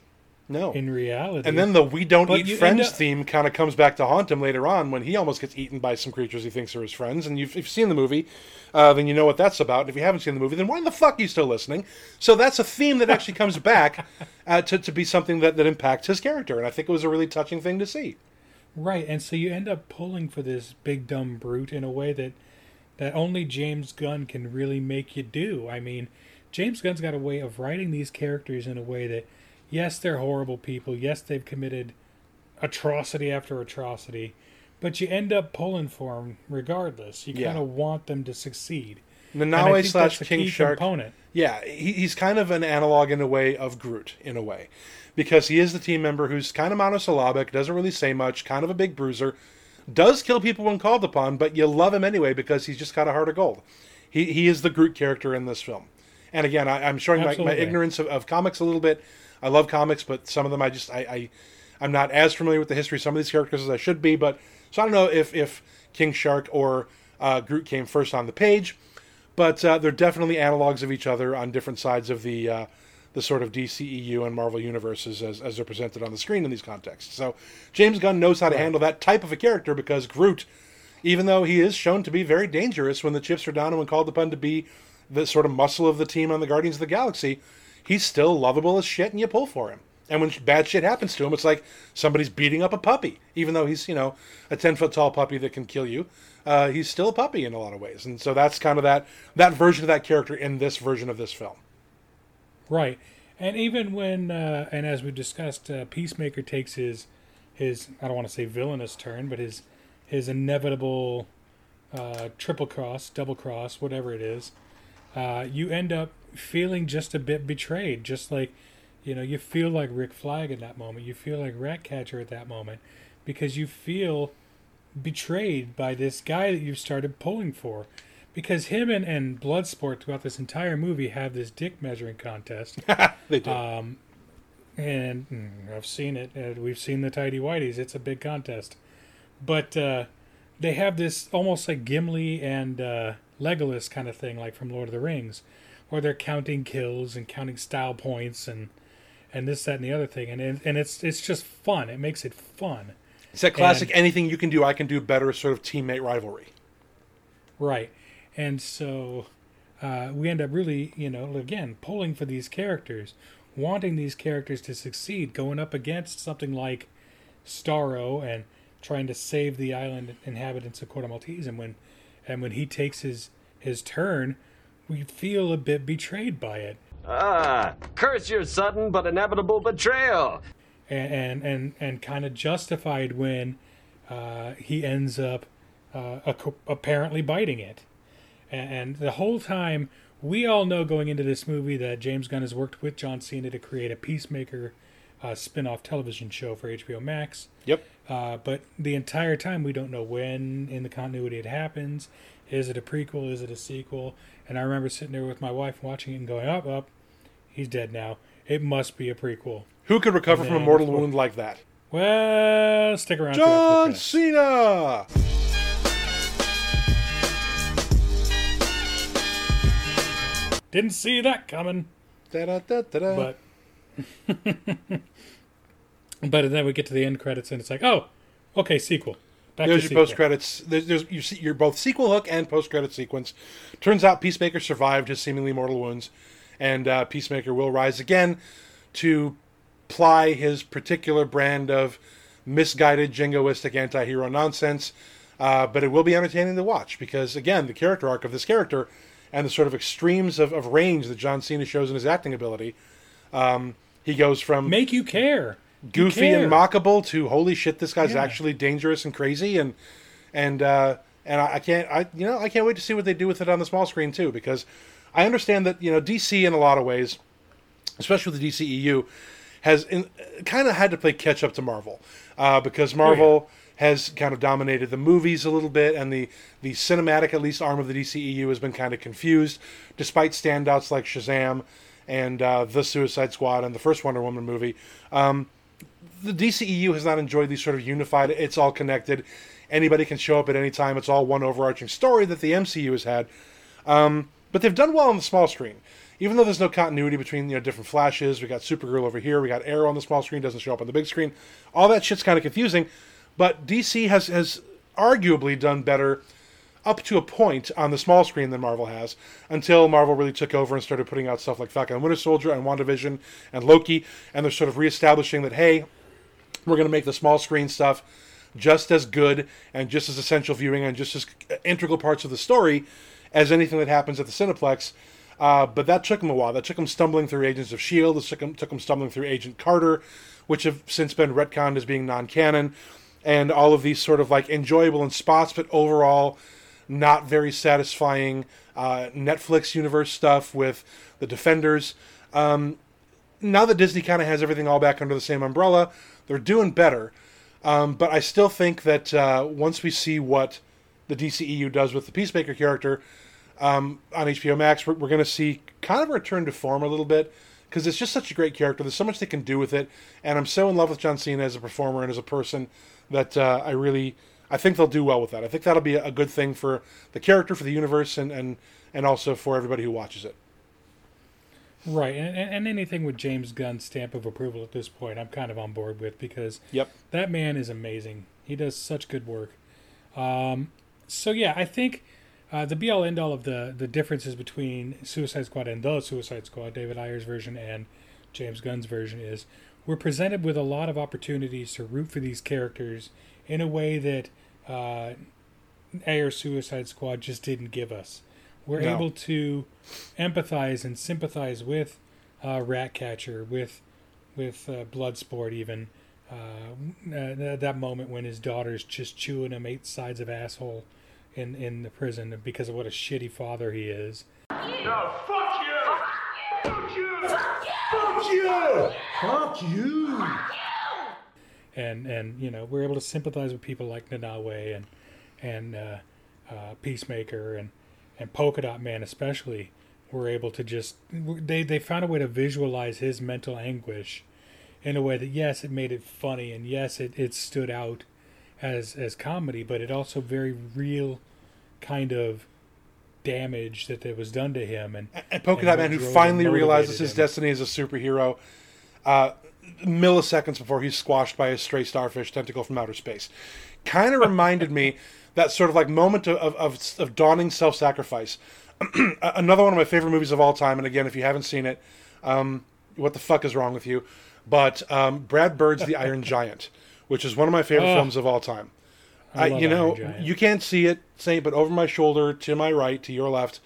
No. In reality. And then the "We don't But eat friends" up- theme kind of comes back to haunt him later on when he almost gets eaten by some creatures he thinks are his friends. And you've, if you've seen the movie, uh, then you know what that's about. And if you haven't seen the movie, then why the fuck are you still listening? So that's a theme that actually comes [LAUGHS] back uh, to, to be something that, that impacts his character. And I think it was a really touching thing to see. Right, and so you end up pulling for this big dumb brute in a way that that only James Gunn can really make you do. I mean, James Gunn's got a way of writing these characters in a way that yes, they're horrible people. Yes, they've committed atrocity after atrocity, but you end up pulling for them regardless. You Yeah. kind of want them to succeed. I slash King Shark. component. Yeah, he, he's kind of an analog in a way of Groot, in a way. Because he is the team member who's kind of monosyllabic, doesn't really say much, kind of a big bruiser, does kill people when called upon, but you love him anyway because he's just got a heart of gold. He, he is the Groot character in this film. And again, I, I'm showing my, my ignorance of, of comics a little bit. I love comics, but some of them I just I, I I'm not as familiar with the history of some of these characters as I should be. But so I don't know if if King Shark or uh, Groot came first on the page, but uh, they're definitely analogs of each other on different sides of the uh, the sort of DCEU and Marvel universes as, as they're presented on the screen in these contexts. So James Gunn knows how to handle that type of a character because Groot, even though he is shown to be very dangerous when the chips are down and when called upon to be the sort of muscle of the team on the Guardians of the Galaxy, he's still lovable as shit and you pull for him. And when bad shit happens to him, it's like somebody's beating up a puppy, even though he's, you know, a 10 foot tall puppy that can kill you. Uh, he's still a puppy in a lot of ways. And so that's kind of that, that version of that character in this version of this film. Right, and even when uh, and as we've discussed, uh, Peacemaker takes his his I don't want to say villainous turn, but his his inevitable uh, triple cross, double cross, whatever it is. Uh, you end up feeling just a bit betrayed, just like you know you feel like Rick Flag in that moment. You feel like Ratcatcher at that moment because you feel betrayed by this guy that you've started pulling for. Because him and, and Bloodsport throughout this entire movie have this dick measuring contest. [LAUGHS] they do. Um, and mm, I've seen it. Uh, we've seen the Tidy Whiteys. It's a big contest. But uh, they have this almost like Gimli and uh, Legolas kind of thing, like from Lord of the Rings, where they're counting kills and counting style points and and this, that, and the other thing. And and it's it's just fun. It makes it fun. It's that classic And- anything you can do, I can do better sort of teammate rivalry. Right. And so uh, we end up really, you know, again, pulling for these characters, wanting these characters to succeed, going up against something like Starro and trying to save the island inhabitants of Corto Maltese. And when, and when he takes his, his turn, we feel a bit betrayed by it. Ah, curse your sudden but inevitable betrayal. and and and, and kind of justified when uh, he ends up uh, ac- apparently biting it, and, and the whole time we all know going into this movie that James Gunn has worked with John Cena to create a Peacemaker uh, spin-off television show for HBO Max. Yep. Uh, but the entire time we don't know when in the continuity it happens. Is it a prequel? Is it a sequel? And I remember sitting there with my wife watching it and going, "Up, up, he's dead now. It must be a prequel." Who could recover from a mortal wound like that? Well, stick around. John Cena! Didn't see that coming. Da-da-da-da-da. But [LAUGHS] but then we get to the end credits and it's like, oh, okay, sequel. Back There's to your post credits. There's, there's you see your both sequel hook and post credit sequence. Turns out Peacemaker survived his seemingly mortal wounds, and uh, Peacemaker will rise again to ply his particular brand of misguided, jingoistic anti-hero nonsense. Uh, but it will be entertaining to watch because, again, the character arc of this character and the sort of extremes of, of range that John Cena shows in his acting ability. Um, he goes from make you care, goofy and mockable to holy shit, this guy's Yeah. actually dangerous and crazy, and and uh, and I, I can't, I you know, I can't wait to see what they do with it on the small screen too, because I understand that you know DC in a lot of ways, especially with the DCEU, has kind of had to play catch up to Marvel uh, because Marvel. Oh, yeah. Has kind of dominated the movies a little bit, and the, the cinematic, at least, arm of the DCEU has been kind of confused, despite standouts like Shazam and uh, The Suicide Squad and the first Wonder Woman movie. Um, the DCEU has not enjoyed these sort of unified, it's all connected. Anybody can show up at any time. It's all one overarching story that the MCU has had. Um, but they've done well on the small screen. Even though there's no continuity between you know different flashes, we got Supergirl over here, we got Arrow on the small screen, doesn't show up on the big screen. All that shit's kind of confusing. But DC has has arguably done better up to a point on the small screen than Marvel has until Marvel really took over and started putting out stuff like Falcon and Winter Soldier and WandaVision and Loki, and they're sort of reestablishing that hey, we're going to make the small screen stuff just as good and just as essential viewing and just as integral parts of the story as anything that happens at the Cineplex. Uh, but that took them a while. That took them stumbling through Agents of Shield. It took them, took them stumbling through Agent Carter, which have since been retconned as being non-canon, and all of these sort of like enjoyable in spots, but overall not very satisfying uh, Netflix universe stuff with the Defenders. Um, now that Disney kind of has everything all back under the same umbrella, they're doing better. Um, but I still think that uh, once we see what the DCEU does with the Peacemaker character um, on HBO Max, we're, we're going to see kind of a return to form a little bit because it's just such a great character. There's so much they can do with it, and I'm so in love with John Cena as a performer and as a person that uh, I really, I think they'll do well with that. I think that'll be a good thing for the character, for the universe, and and and also for everybody who watches it. Right, and, and anything with James Gunn's stamp of approval at this point, I'm kind of on board with because yep, that man is amazing. He does such good work. Um, so yeah, I think uh, the be all end all of the the differences between Suicide Squad and the Suicide Squad, David Ayer's version and James Gunn's version is we're presented with a lot of opportunities to root for these characters in a way that uh, Ayer's Suicide Squad just didn't give us. We're No. able to empathize and sympathize with uh, Ratcatcher, with with uh, Bloodsport, even uh, uh, that moment when his daughter's just chewing him eight sides of asshole in in the prison because of what a shitty father he is. No, fuck you! Fuck you! Fuck you! Fuck you! and and you know we're able to sympathize with people like Nanaue and and uh, uh, Peacemaker and and Polka Dot Man especially. We're able to just they they found a way to visualize his mental anguish in a way that yes it made it funny and yes it, it stood out as as comedy but it also very real kind of damage that that was done to him and and Polka Dot Man, who finally realizes his him. destiny as a superhero, uh, milliseconds before he's squashed by a stray starfish tentacle from outer space, kind of reminded me [LAUGHS] that sort of like moment of of, of, of dawning self sacrifice. [CLEARS THROAT] Another one of my favorite movies of all time, and again, if you haven't seen it, um, what the fuck is wrong with you? But um, Brad Bird's The Iron Giant, which is one of my favorite Oh. films of all time. I I, you know, you can't see it, say, but over my shoulder, to my right, to your left,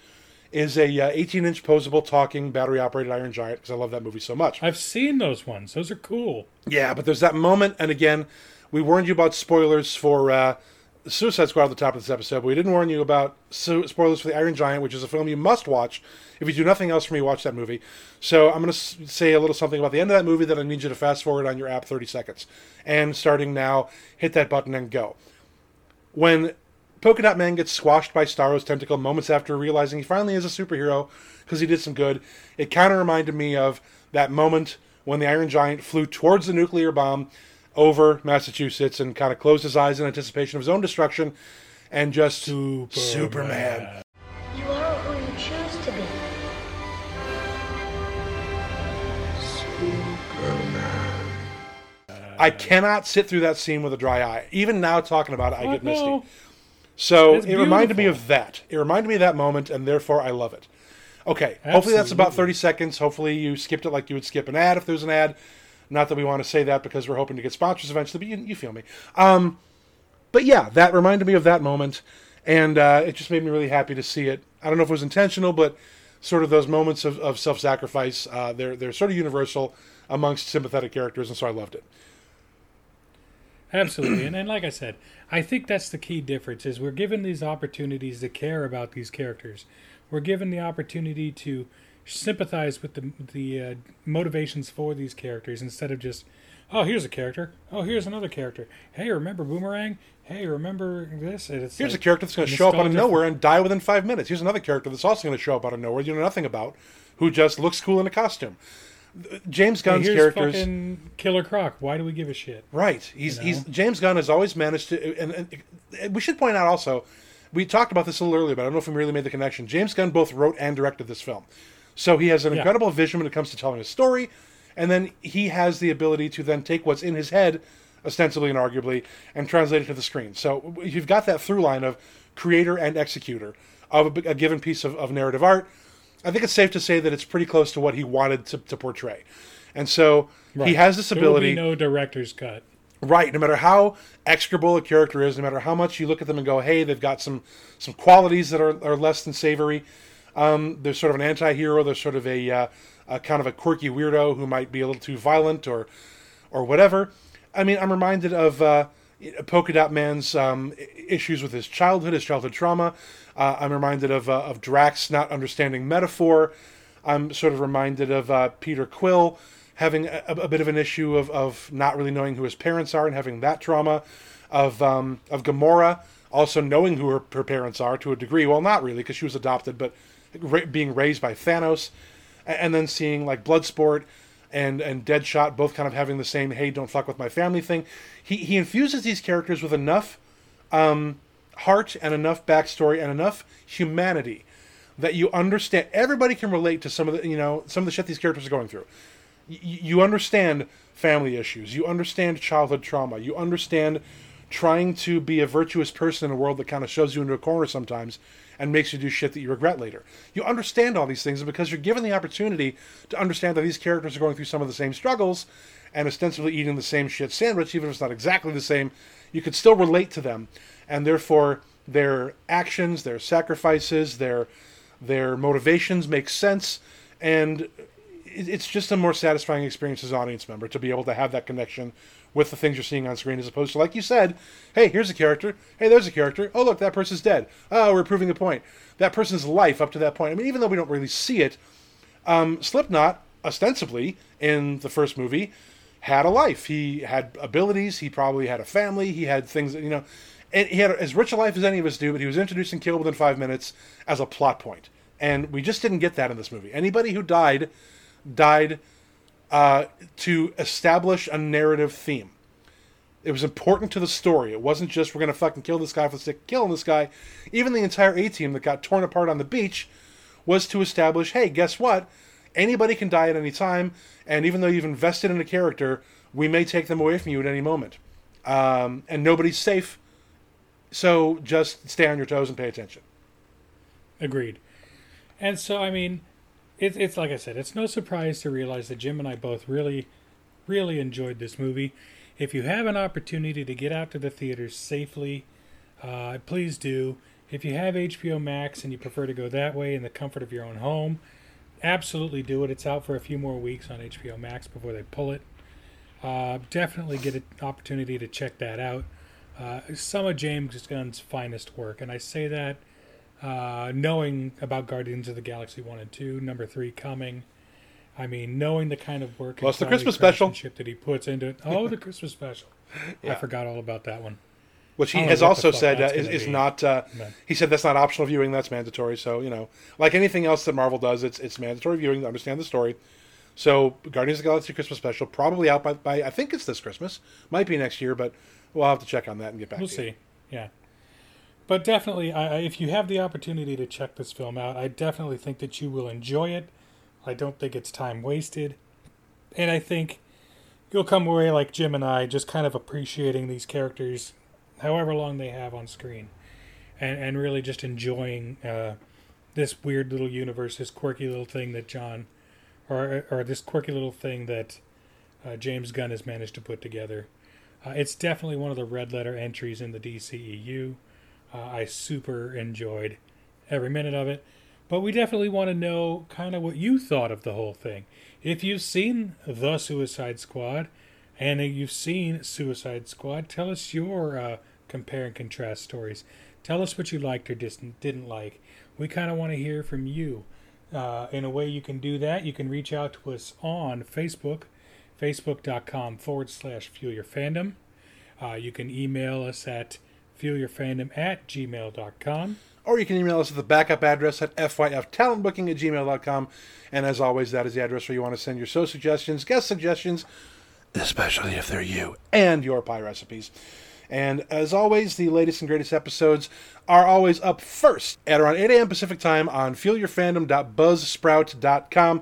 is a uh, 18 inch posable talking battery operated Iron Giant because I love that movie so much. I've seen those ones. Those are cool. Yeah, but there's that moment, and again, we warned you about spoilers for uh, Suicide Squad at the top of this episode, but we didn't warn you about spoilers for the Iron Giant, which is a film you must watch. If you do nothing else from me, watch that movie. So I'm going to s- say a little something about the end of that movie that I need you to fast forward on your app 30 seconds. And starting now, hit that button and go. When Polka Dot Man gets squashed by Starro's tentacle moments after realizing he finally is a superhero because he did some good, it kind of reminded me of that moment when the Iron Giant flew towards the nuclear bomb over Massachusetts and kind of closed his eyes in anticipation of his own destruction and just Superman. You are who you choose to be. Superman. I cannot sit through that scene with a dry eye. Even now, talking about it, I Fuck get misty. no. So It's it reminded me of that. It reminded me of that moment, and therefore I love it. Okay, hopefully that's about 30 seconds. Hopefully you skipped it like you would skip an ad if there's an ad. Not that we want to say that because we're hoping to get sponsors eventually, but you, you feel me. Um, but yeah, that reminded me of that moment, and uh, it just made me really happy to see it. I don't know if it was intentional, but sort of those moments of, of self-sacrifice, uh, they're, they're sort of universal amongst sympathetic characters, and so I loved it. Absolutely, and, and like I said, I think that's the key difference: is we're given these opportunities to care about these characters. We're given the opportunity to sympathize with the the uh, motivations for these characters instead of just, oh, here's a character. Oh, here's another character. Hey, remember Boomerang? Hey, remember this? And it's Here's like a character that's going to show up out of nowhere and die within five minutes. Here's another character that's also going to show up out of nowhere you know nothing about, who just looks cool in a costume. James Hey, Gunn's here's characters, fucking Killer Croc. Why do we give a shit? right? He's You he's? James Gunn has always managed to, and, and we should point out also, we talked about this a little earlier, but I don't know if we really made the connection. James Gunn both wrote and directed this film, so he has an Yeah. incredible vision when it comes to telling a story, and then he has the ability to then take what's in his head, ostensibly and arguably, and translate it to the screen. So you've got that through line of creator and executor of a, a given piece of, of narrative art. I think it's safe to say that it's pretty close to what he wanted to, to portray. And so he has this ability. no director's cut. Right. No matter how execrable a character is, no matter how much you look at them and go, "Hey, they've got some some qualities that are, are less than savory." Um, there's sort of an anti-hero. There's sort of a, uh, a kind of a quirky weirdo who might be a little too violent or or whatever. I mean, I'm reminded of uh, Polka Dot Man's um, issues with his childhood, his childhood trauma. Uh, I'm reminded of uh, of Drax not understanding metaphor. I'm sort of reminded of uh, Peter Quill having a, a bit of an issue of, of not really knowing who his parents are and having that trauma. Of um, of Gamora also knowing who her, her parents are to a degree. Well, not really because she was adopted, but being raised by Thanos, and then seeing like Bloodsport and and Deadshot both kind of having the same "Hey, don't fuck with my family" thing. He he infuses these characters with enough um, heart and enough backstory and enough humanity that you understand. Everybody can relate to some of the you know some of the shit these characters are going through. You understand family issues. You understand childhood trauma. You understand trying to be a virtuous person in a world that kind of shoves you into a corner sometimes and makes you do shit that you regret later. You understand all these things and because you're given the opportunity to understand that these characters are going through some of the same struggles and ostensibly eating the same shit sandwich, even if it's not exactly the same, you could still relate to them. And therefore, their actions, their sacrifices, their their motivations make sense, and it's just a more satisfying experience as an audience member to be able to have that connection with the things you're seeing on screen, as opposed to like you said, hey, here's a character, hey, there's a character, oh look, that person's dead, oh, we're proving a point. That person's life up to that point. I mean, even though we don't really see it, um, Slipknot ostensibly in the first movie had a life. He had abilities. He probably had a family. He had things that you know. And he had as rich a life as any of us do. But he was introduced and killed within five minutes as a plot point. point, and we just didn't get that in this movie. Anybody who died, died uh, to establish a narrative theme. It was important to the story. It wasn't just we're gonna fucking kill this guy for the sake of killing this guy. Even the entire A team that got torn apart on the beach was to establish, hey, guess what? Anybody can die at any time, and even though you've invested in a character, we may take them away from you at any moment. Um, and nobody's safe. So just stay on your toes and pay attention. Agreed. And so, I mean, it's it's like I said, it's no surprise to realize that Jim and I both really, really enjoyed this movie. If you have an opportunity to get out to the theaters safely, uh, please do. If you have HBO Max and you prefer to go that way in the comfort of your own home, absolutely do it. It's out for a few more weeks on HBO Max before they pull it. Uh, definitely get an opportunity to check that out. Uh, some of James Gunn's finest work, and I say that uh, knowing about Guardians of the Galaxy 1 and 2, number 3 coming. I mean, knowing the kind of work Plus the Christmas special. that he puts into it. Oh, the Christmas special. [LAUGHS] Yeah. I forgot all about that one. Which he has know what the also said uh, is, is not. Uh, he said that's not optional viewing. That's mandatory. So you know, like anything else that Marvel does, it's it's mandatory viewing to understand the story. So Guardians of the Galaxy Christmas special probably out by, by I think it's this Christmas. Might be next year, but we'll have to check on that and get back. We'll to you. see. Yeah. But definitely, I, if you have the opportunity to check this film out, I definitely think that you will enjoy it. I don't think it's time wasted. And I think you'll come away like Jim and I, just kind of appreciating these characters, however long they have on screen, and, and really just enjoying uh, this weird little universe, this quirky little thing that John, or, or this quirky little thing that uh, James Gunn has managed to put together. Uh, it's definitely one of the red letter entries in the DCEU. Uh, I super enjoyed every minute of it. But we definitely want to know kind of what you thought of the whole thing. If you've seen The Suicide Squad, And you've seen Suicide Squad. Tell us your uh, compare and contrast stories. Tell us what you liked or dis- didn't like. We kind of want to hear from you. Uh, in a way you can do that, you can reach out to us on Facebook, facebook.com forward slash fuel your fandom. Uh, you can email us at fuelyourfandom at gmail.com. Or you can email us at the backup address at fyftalentbooking at gmail.com. And as always, that is the address where you want to send your show suggestions, guest suggestions, especially if they're you, and your pie recipes. And as always, the latest and greatest episodes are always up first at around 8 a.m. Pacific time on fuelyourfandom.buzzsprout.com.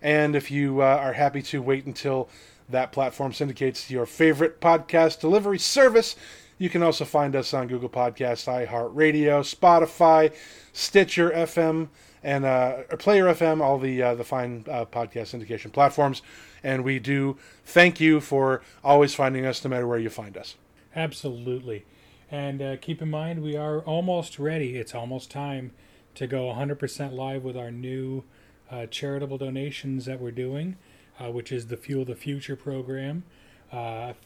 And if you uh, are happy to wait until that platform syndicates your favorite podcast delivery service, you can also find us on Google Podcasts, iHeartRadio, Spotify, Stitcher FM, and uh, Player FM, all the uh, the fine uh, podcast syndication platforms. And we do thank you for always finding us, no matter where you find us. Absolutely. And uh, keep in mind, we are almost ready. It's almost time to go 100% live with our new uh, charitable donations that we're doing, uh, which is the Fuel the Future program.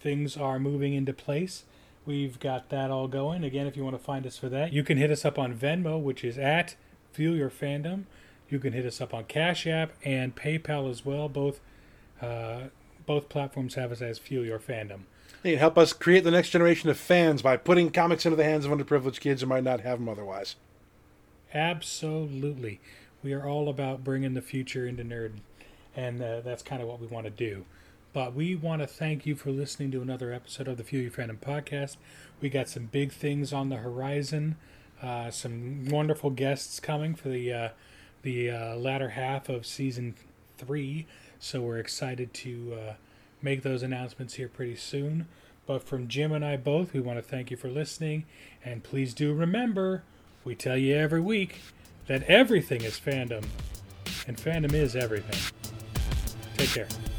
Things are moving into place. We've got that all going. Again, if you want to find us for that, you can hit us up on Venmo, which is at Fuel Your Fandom. You can hit us up on Cash App and PayPal as well. Both uh, both platforms have us as Fuel Your Fandom. Can help us create the next generation of fans by putting comics into the hands of underprivileged kids who might not have them otherwise. Absolutely. We are all about bringing the future into nerd, and uh, that's kind of what we want to do. But we want to thank you for listening to another episode of the Fuel Your Fandom podcast. We got some big things on the horizon, uh, some wonderful guests coming for the uh, the uh, latter half of season three. So we're excited to uh, make those announcements here pretty soon. But from Jim and I both, we want to thank you for listening. And please do remember, we tell you every week that everything is fandom, and fandom is everything. Take care.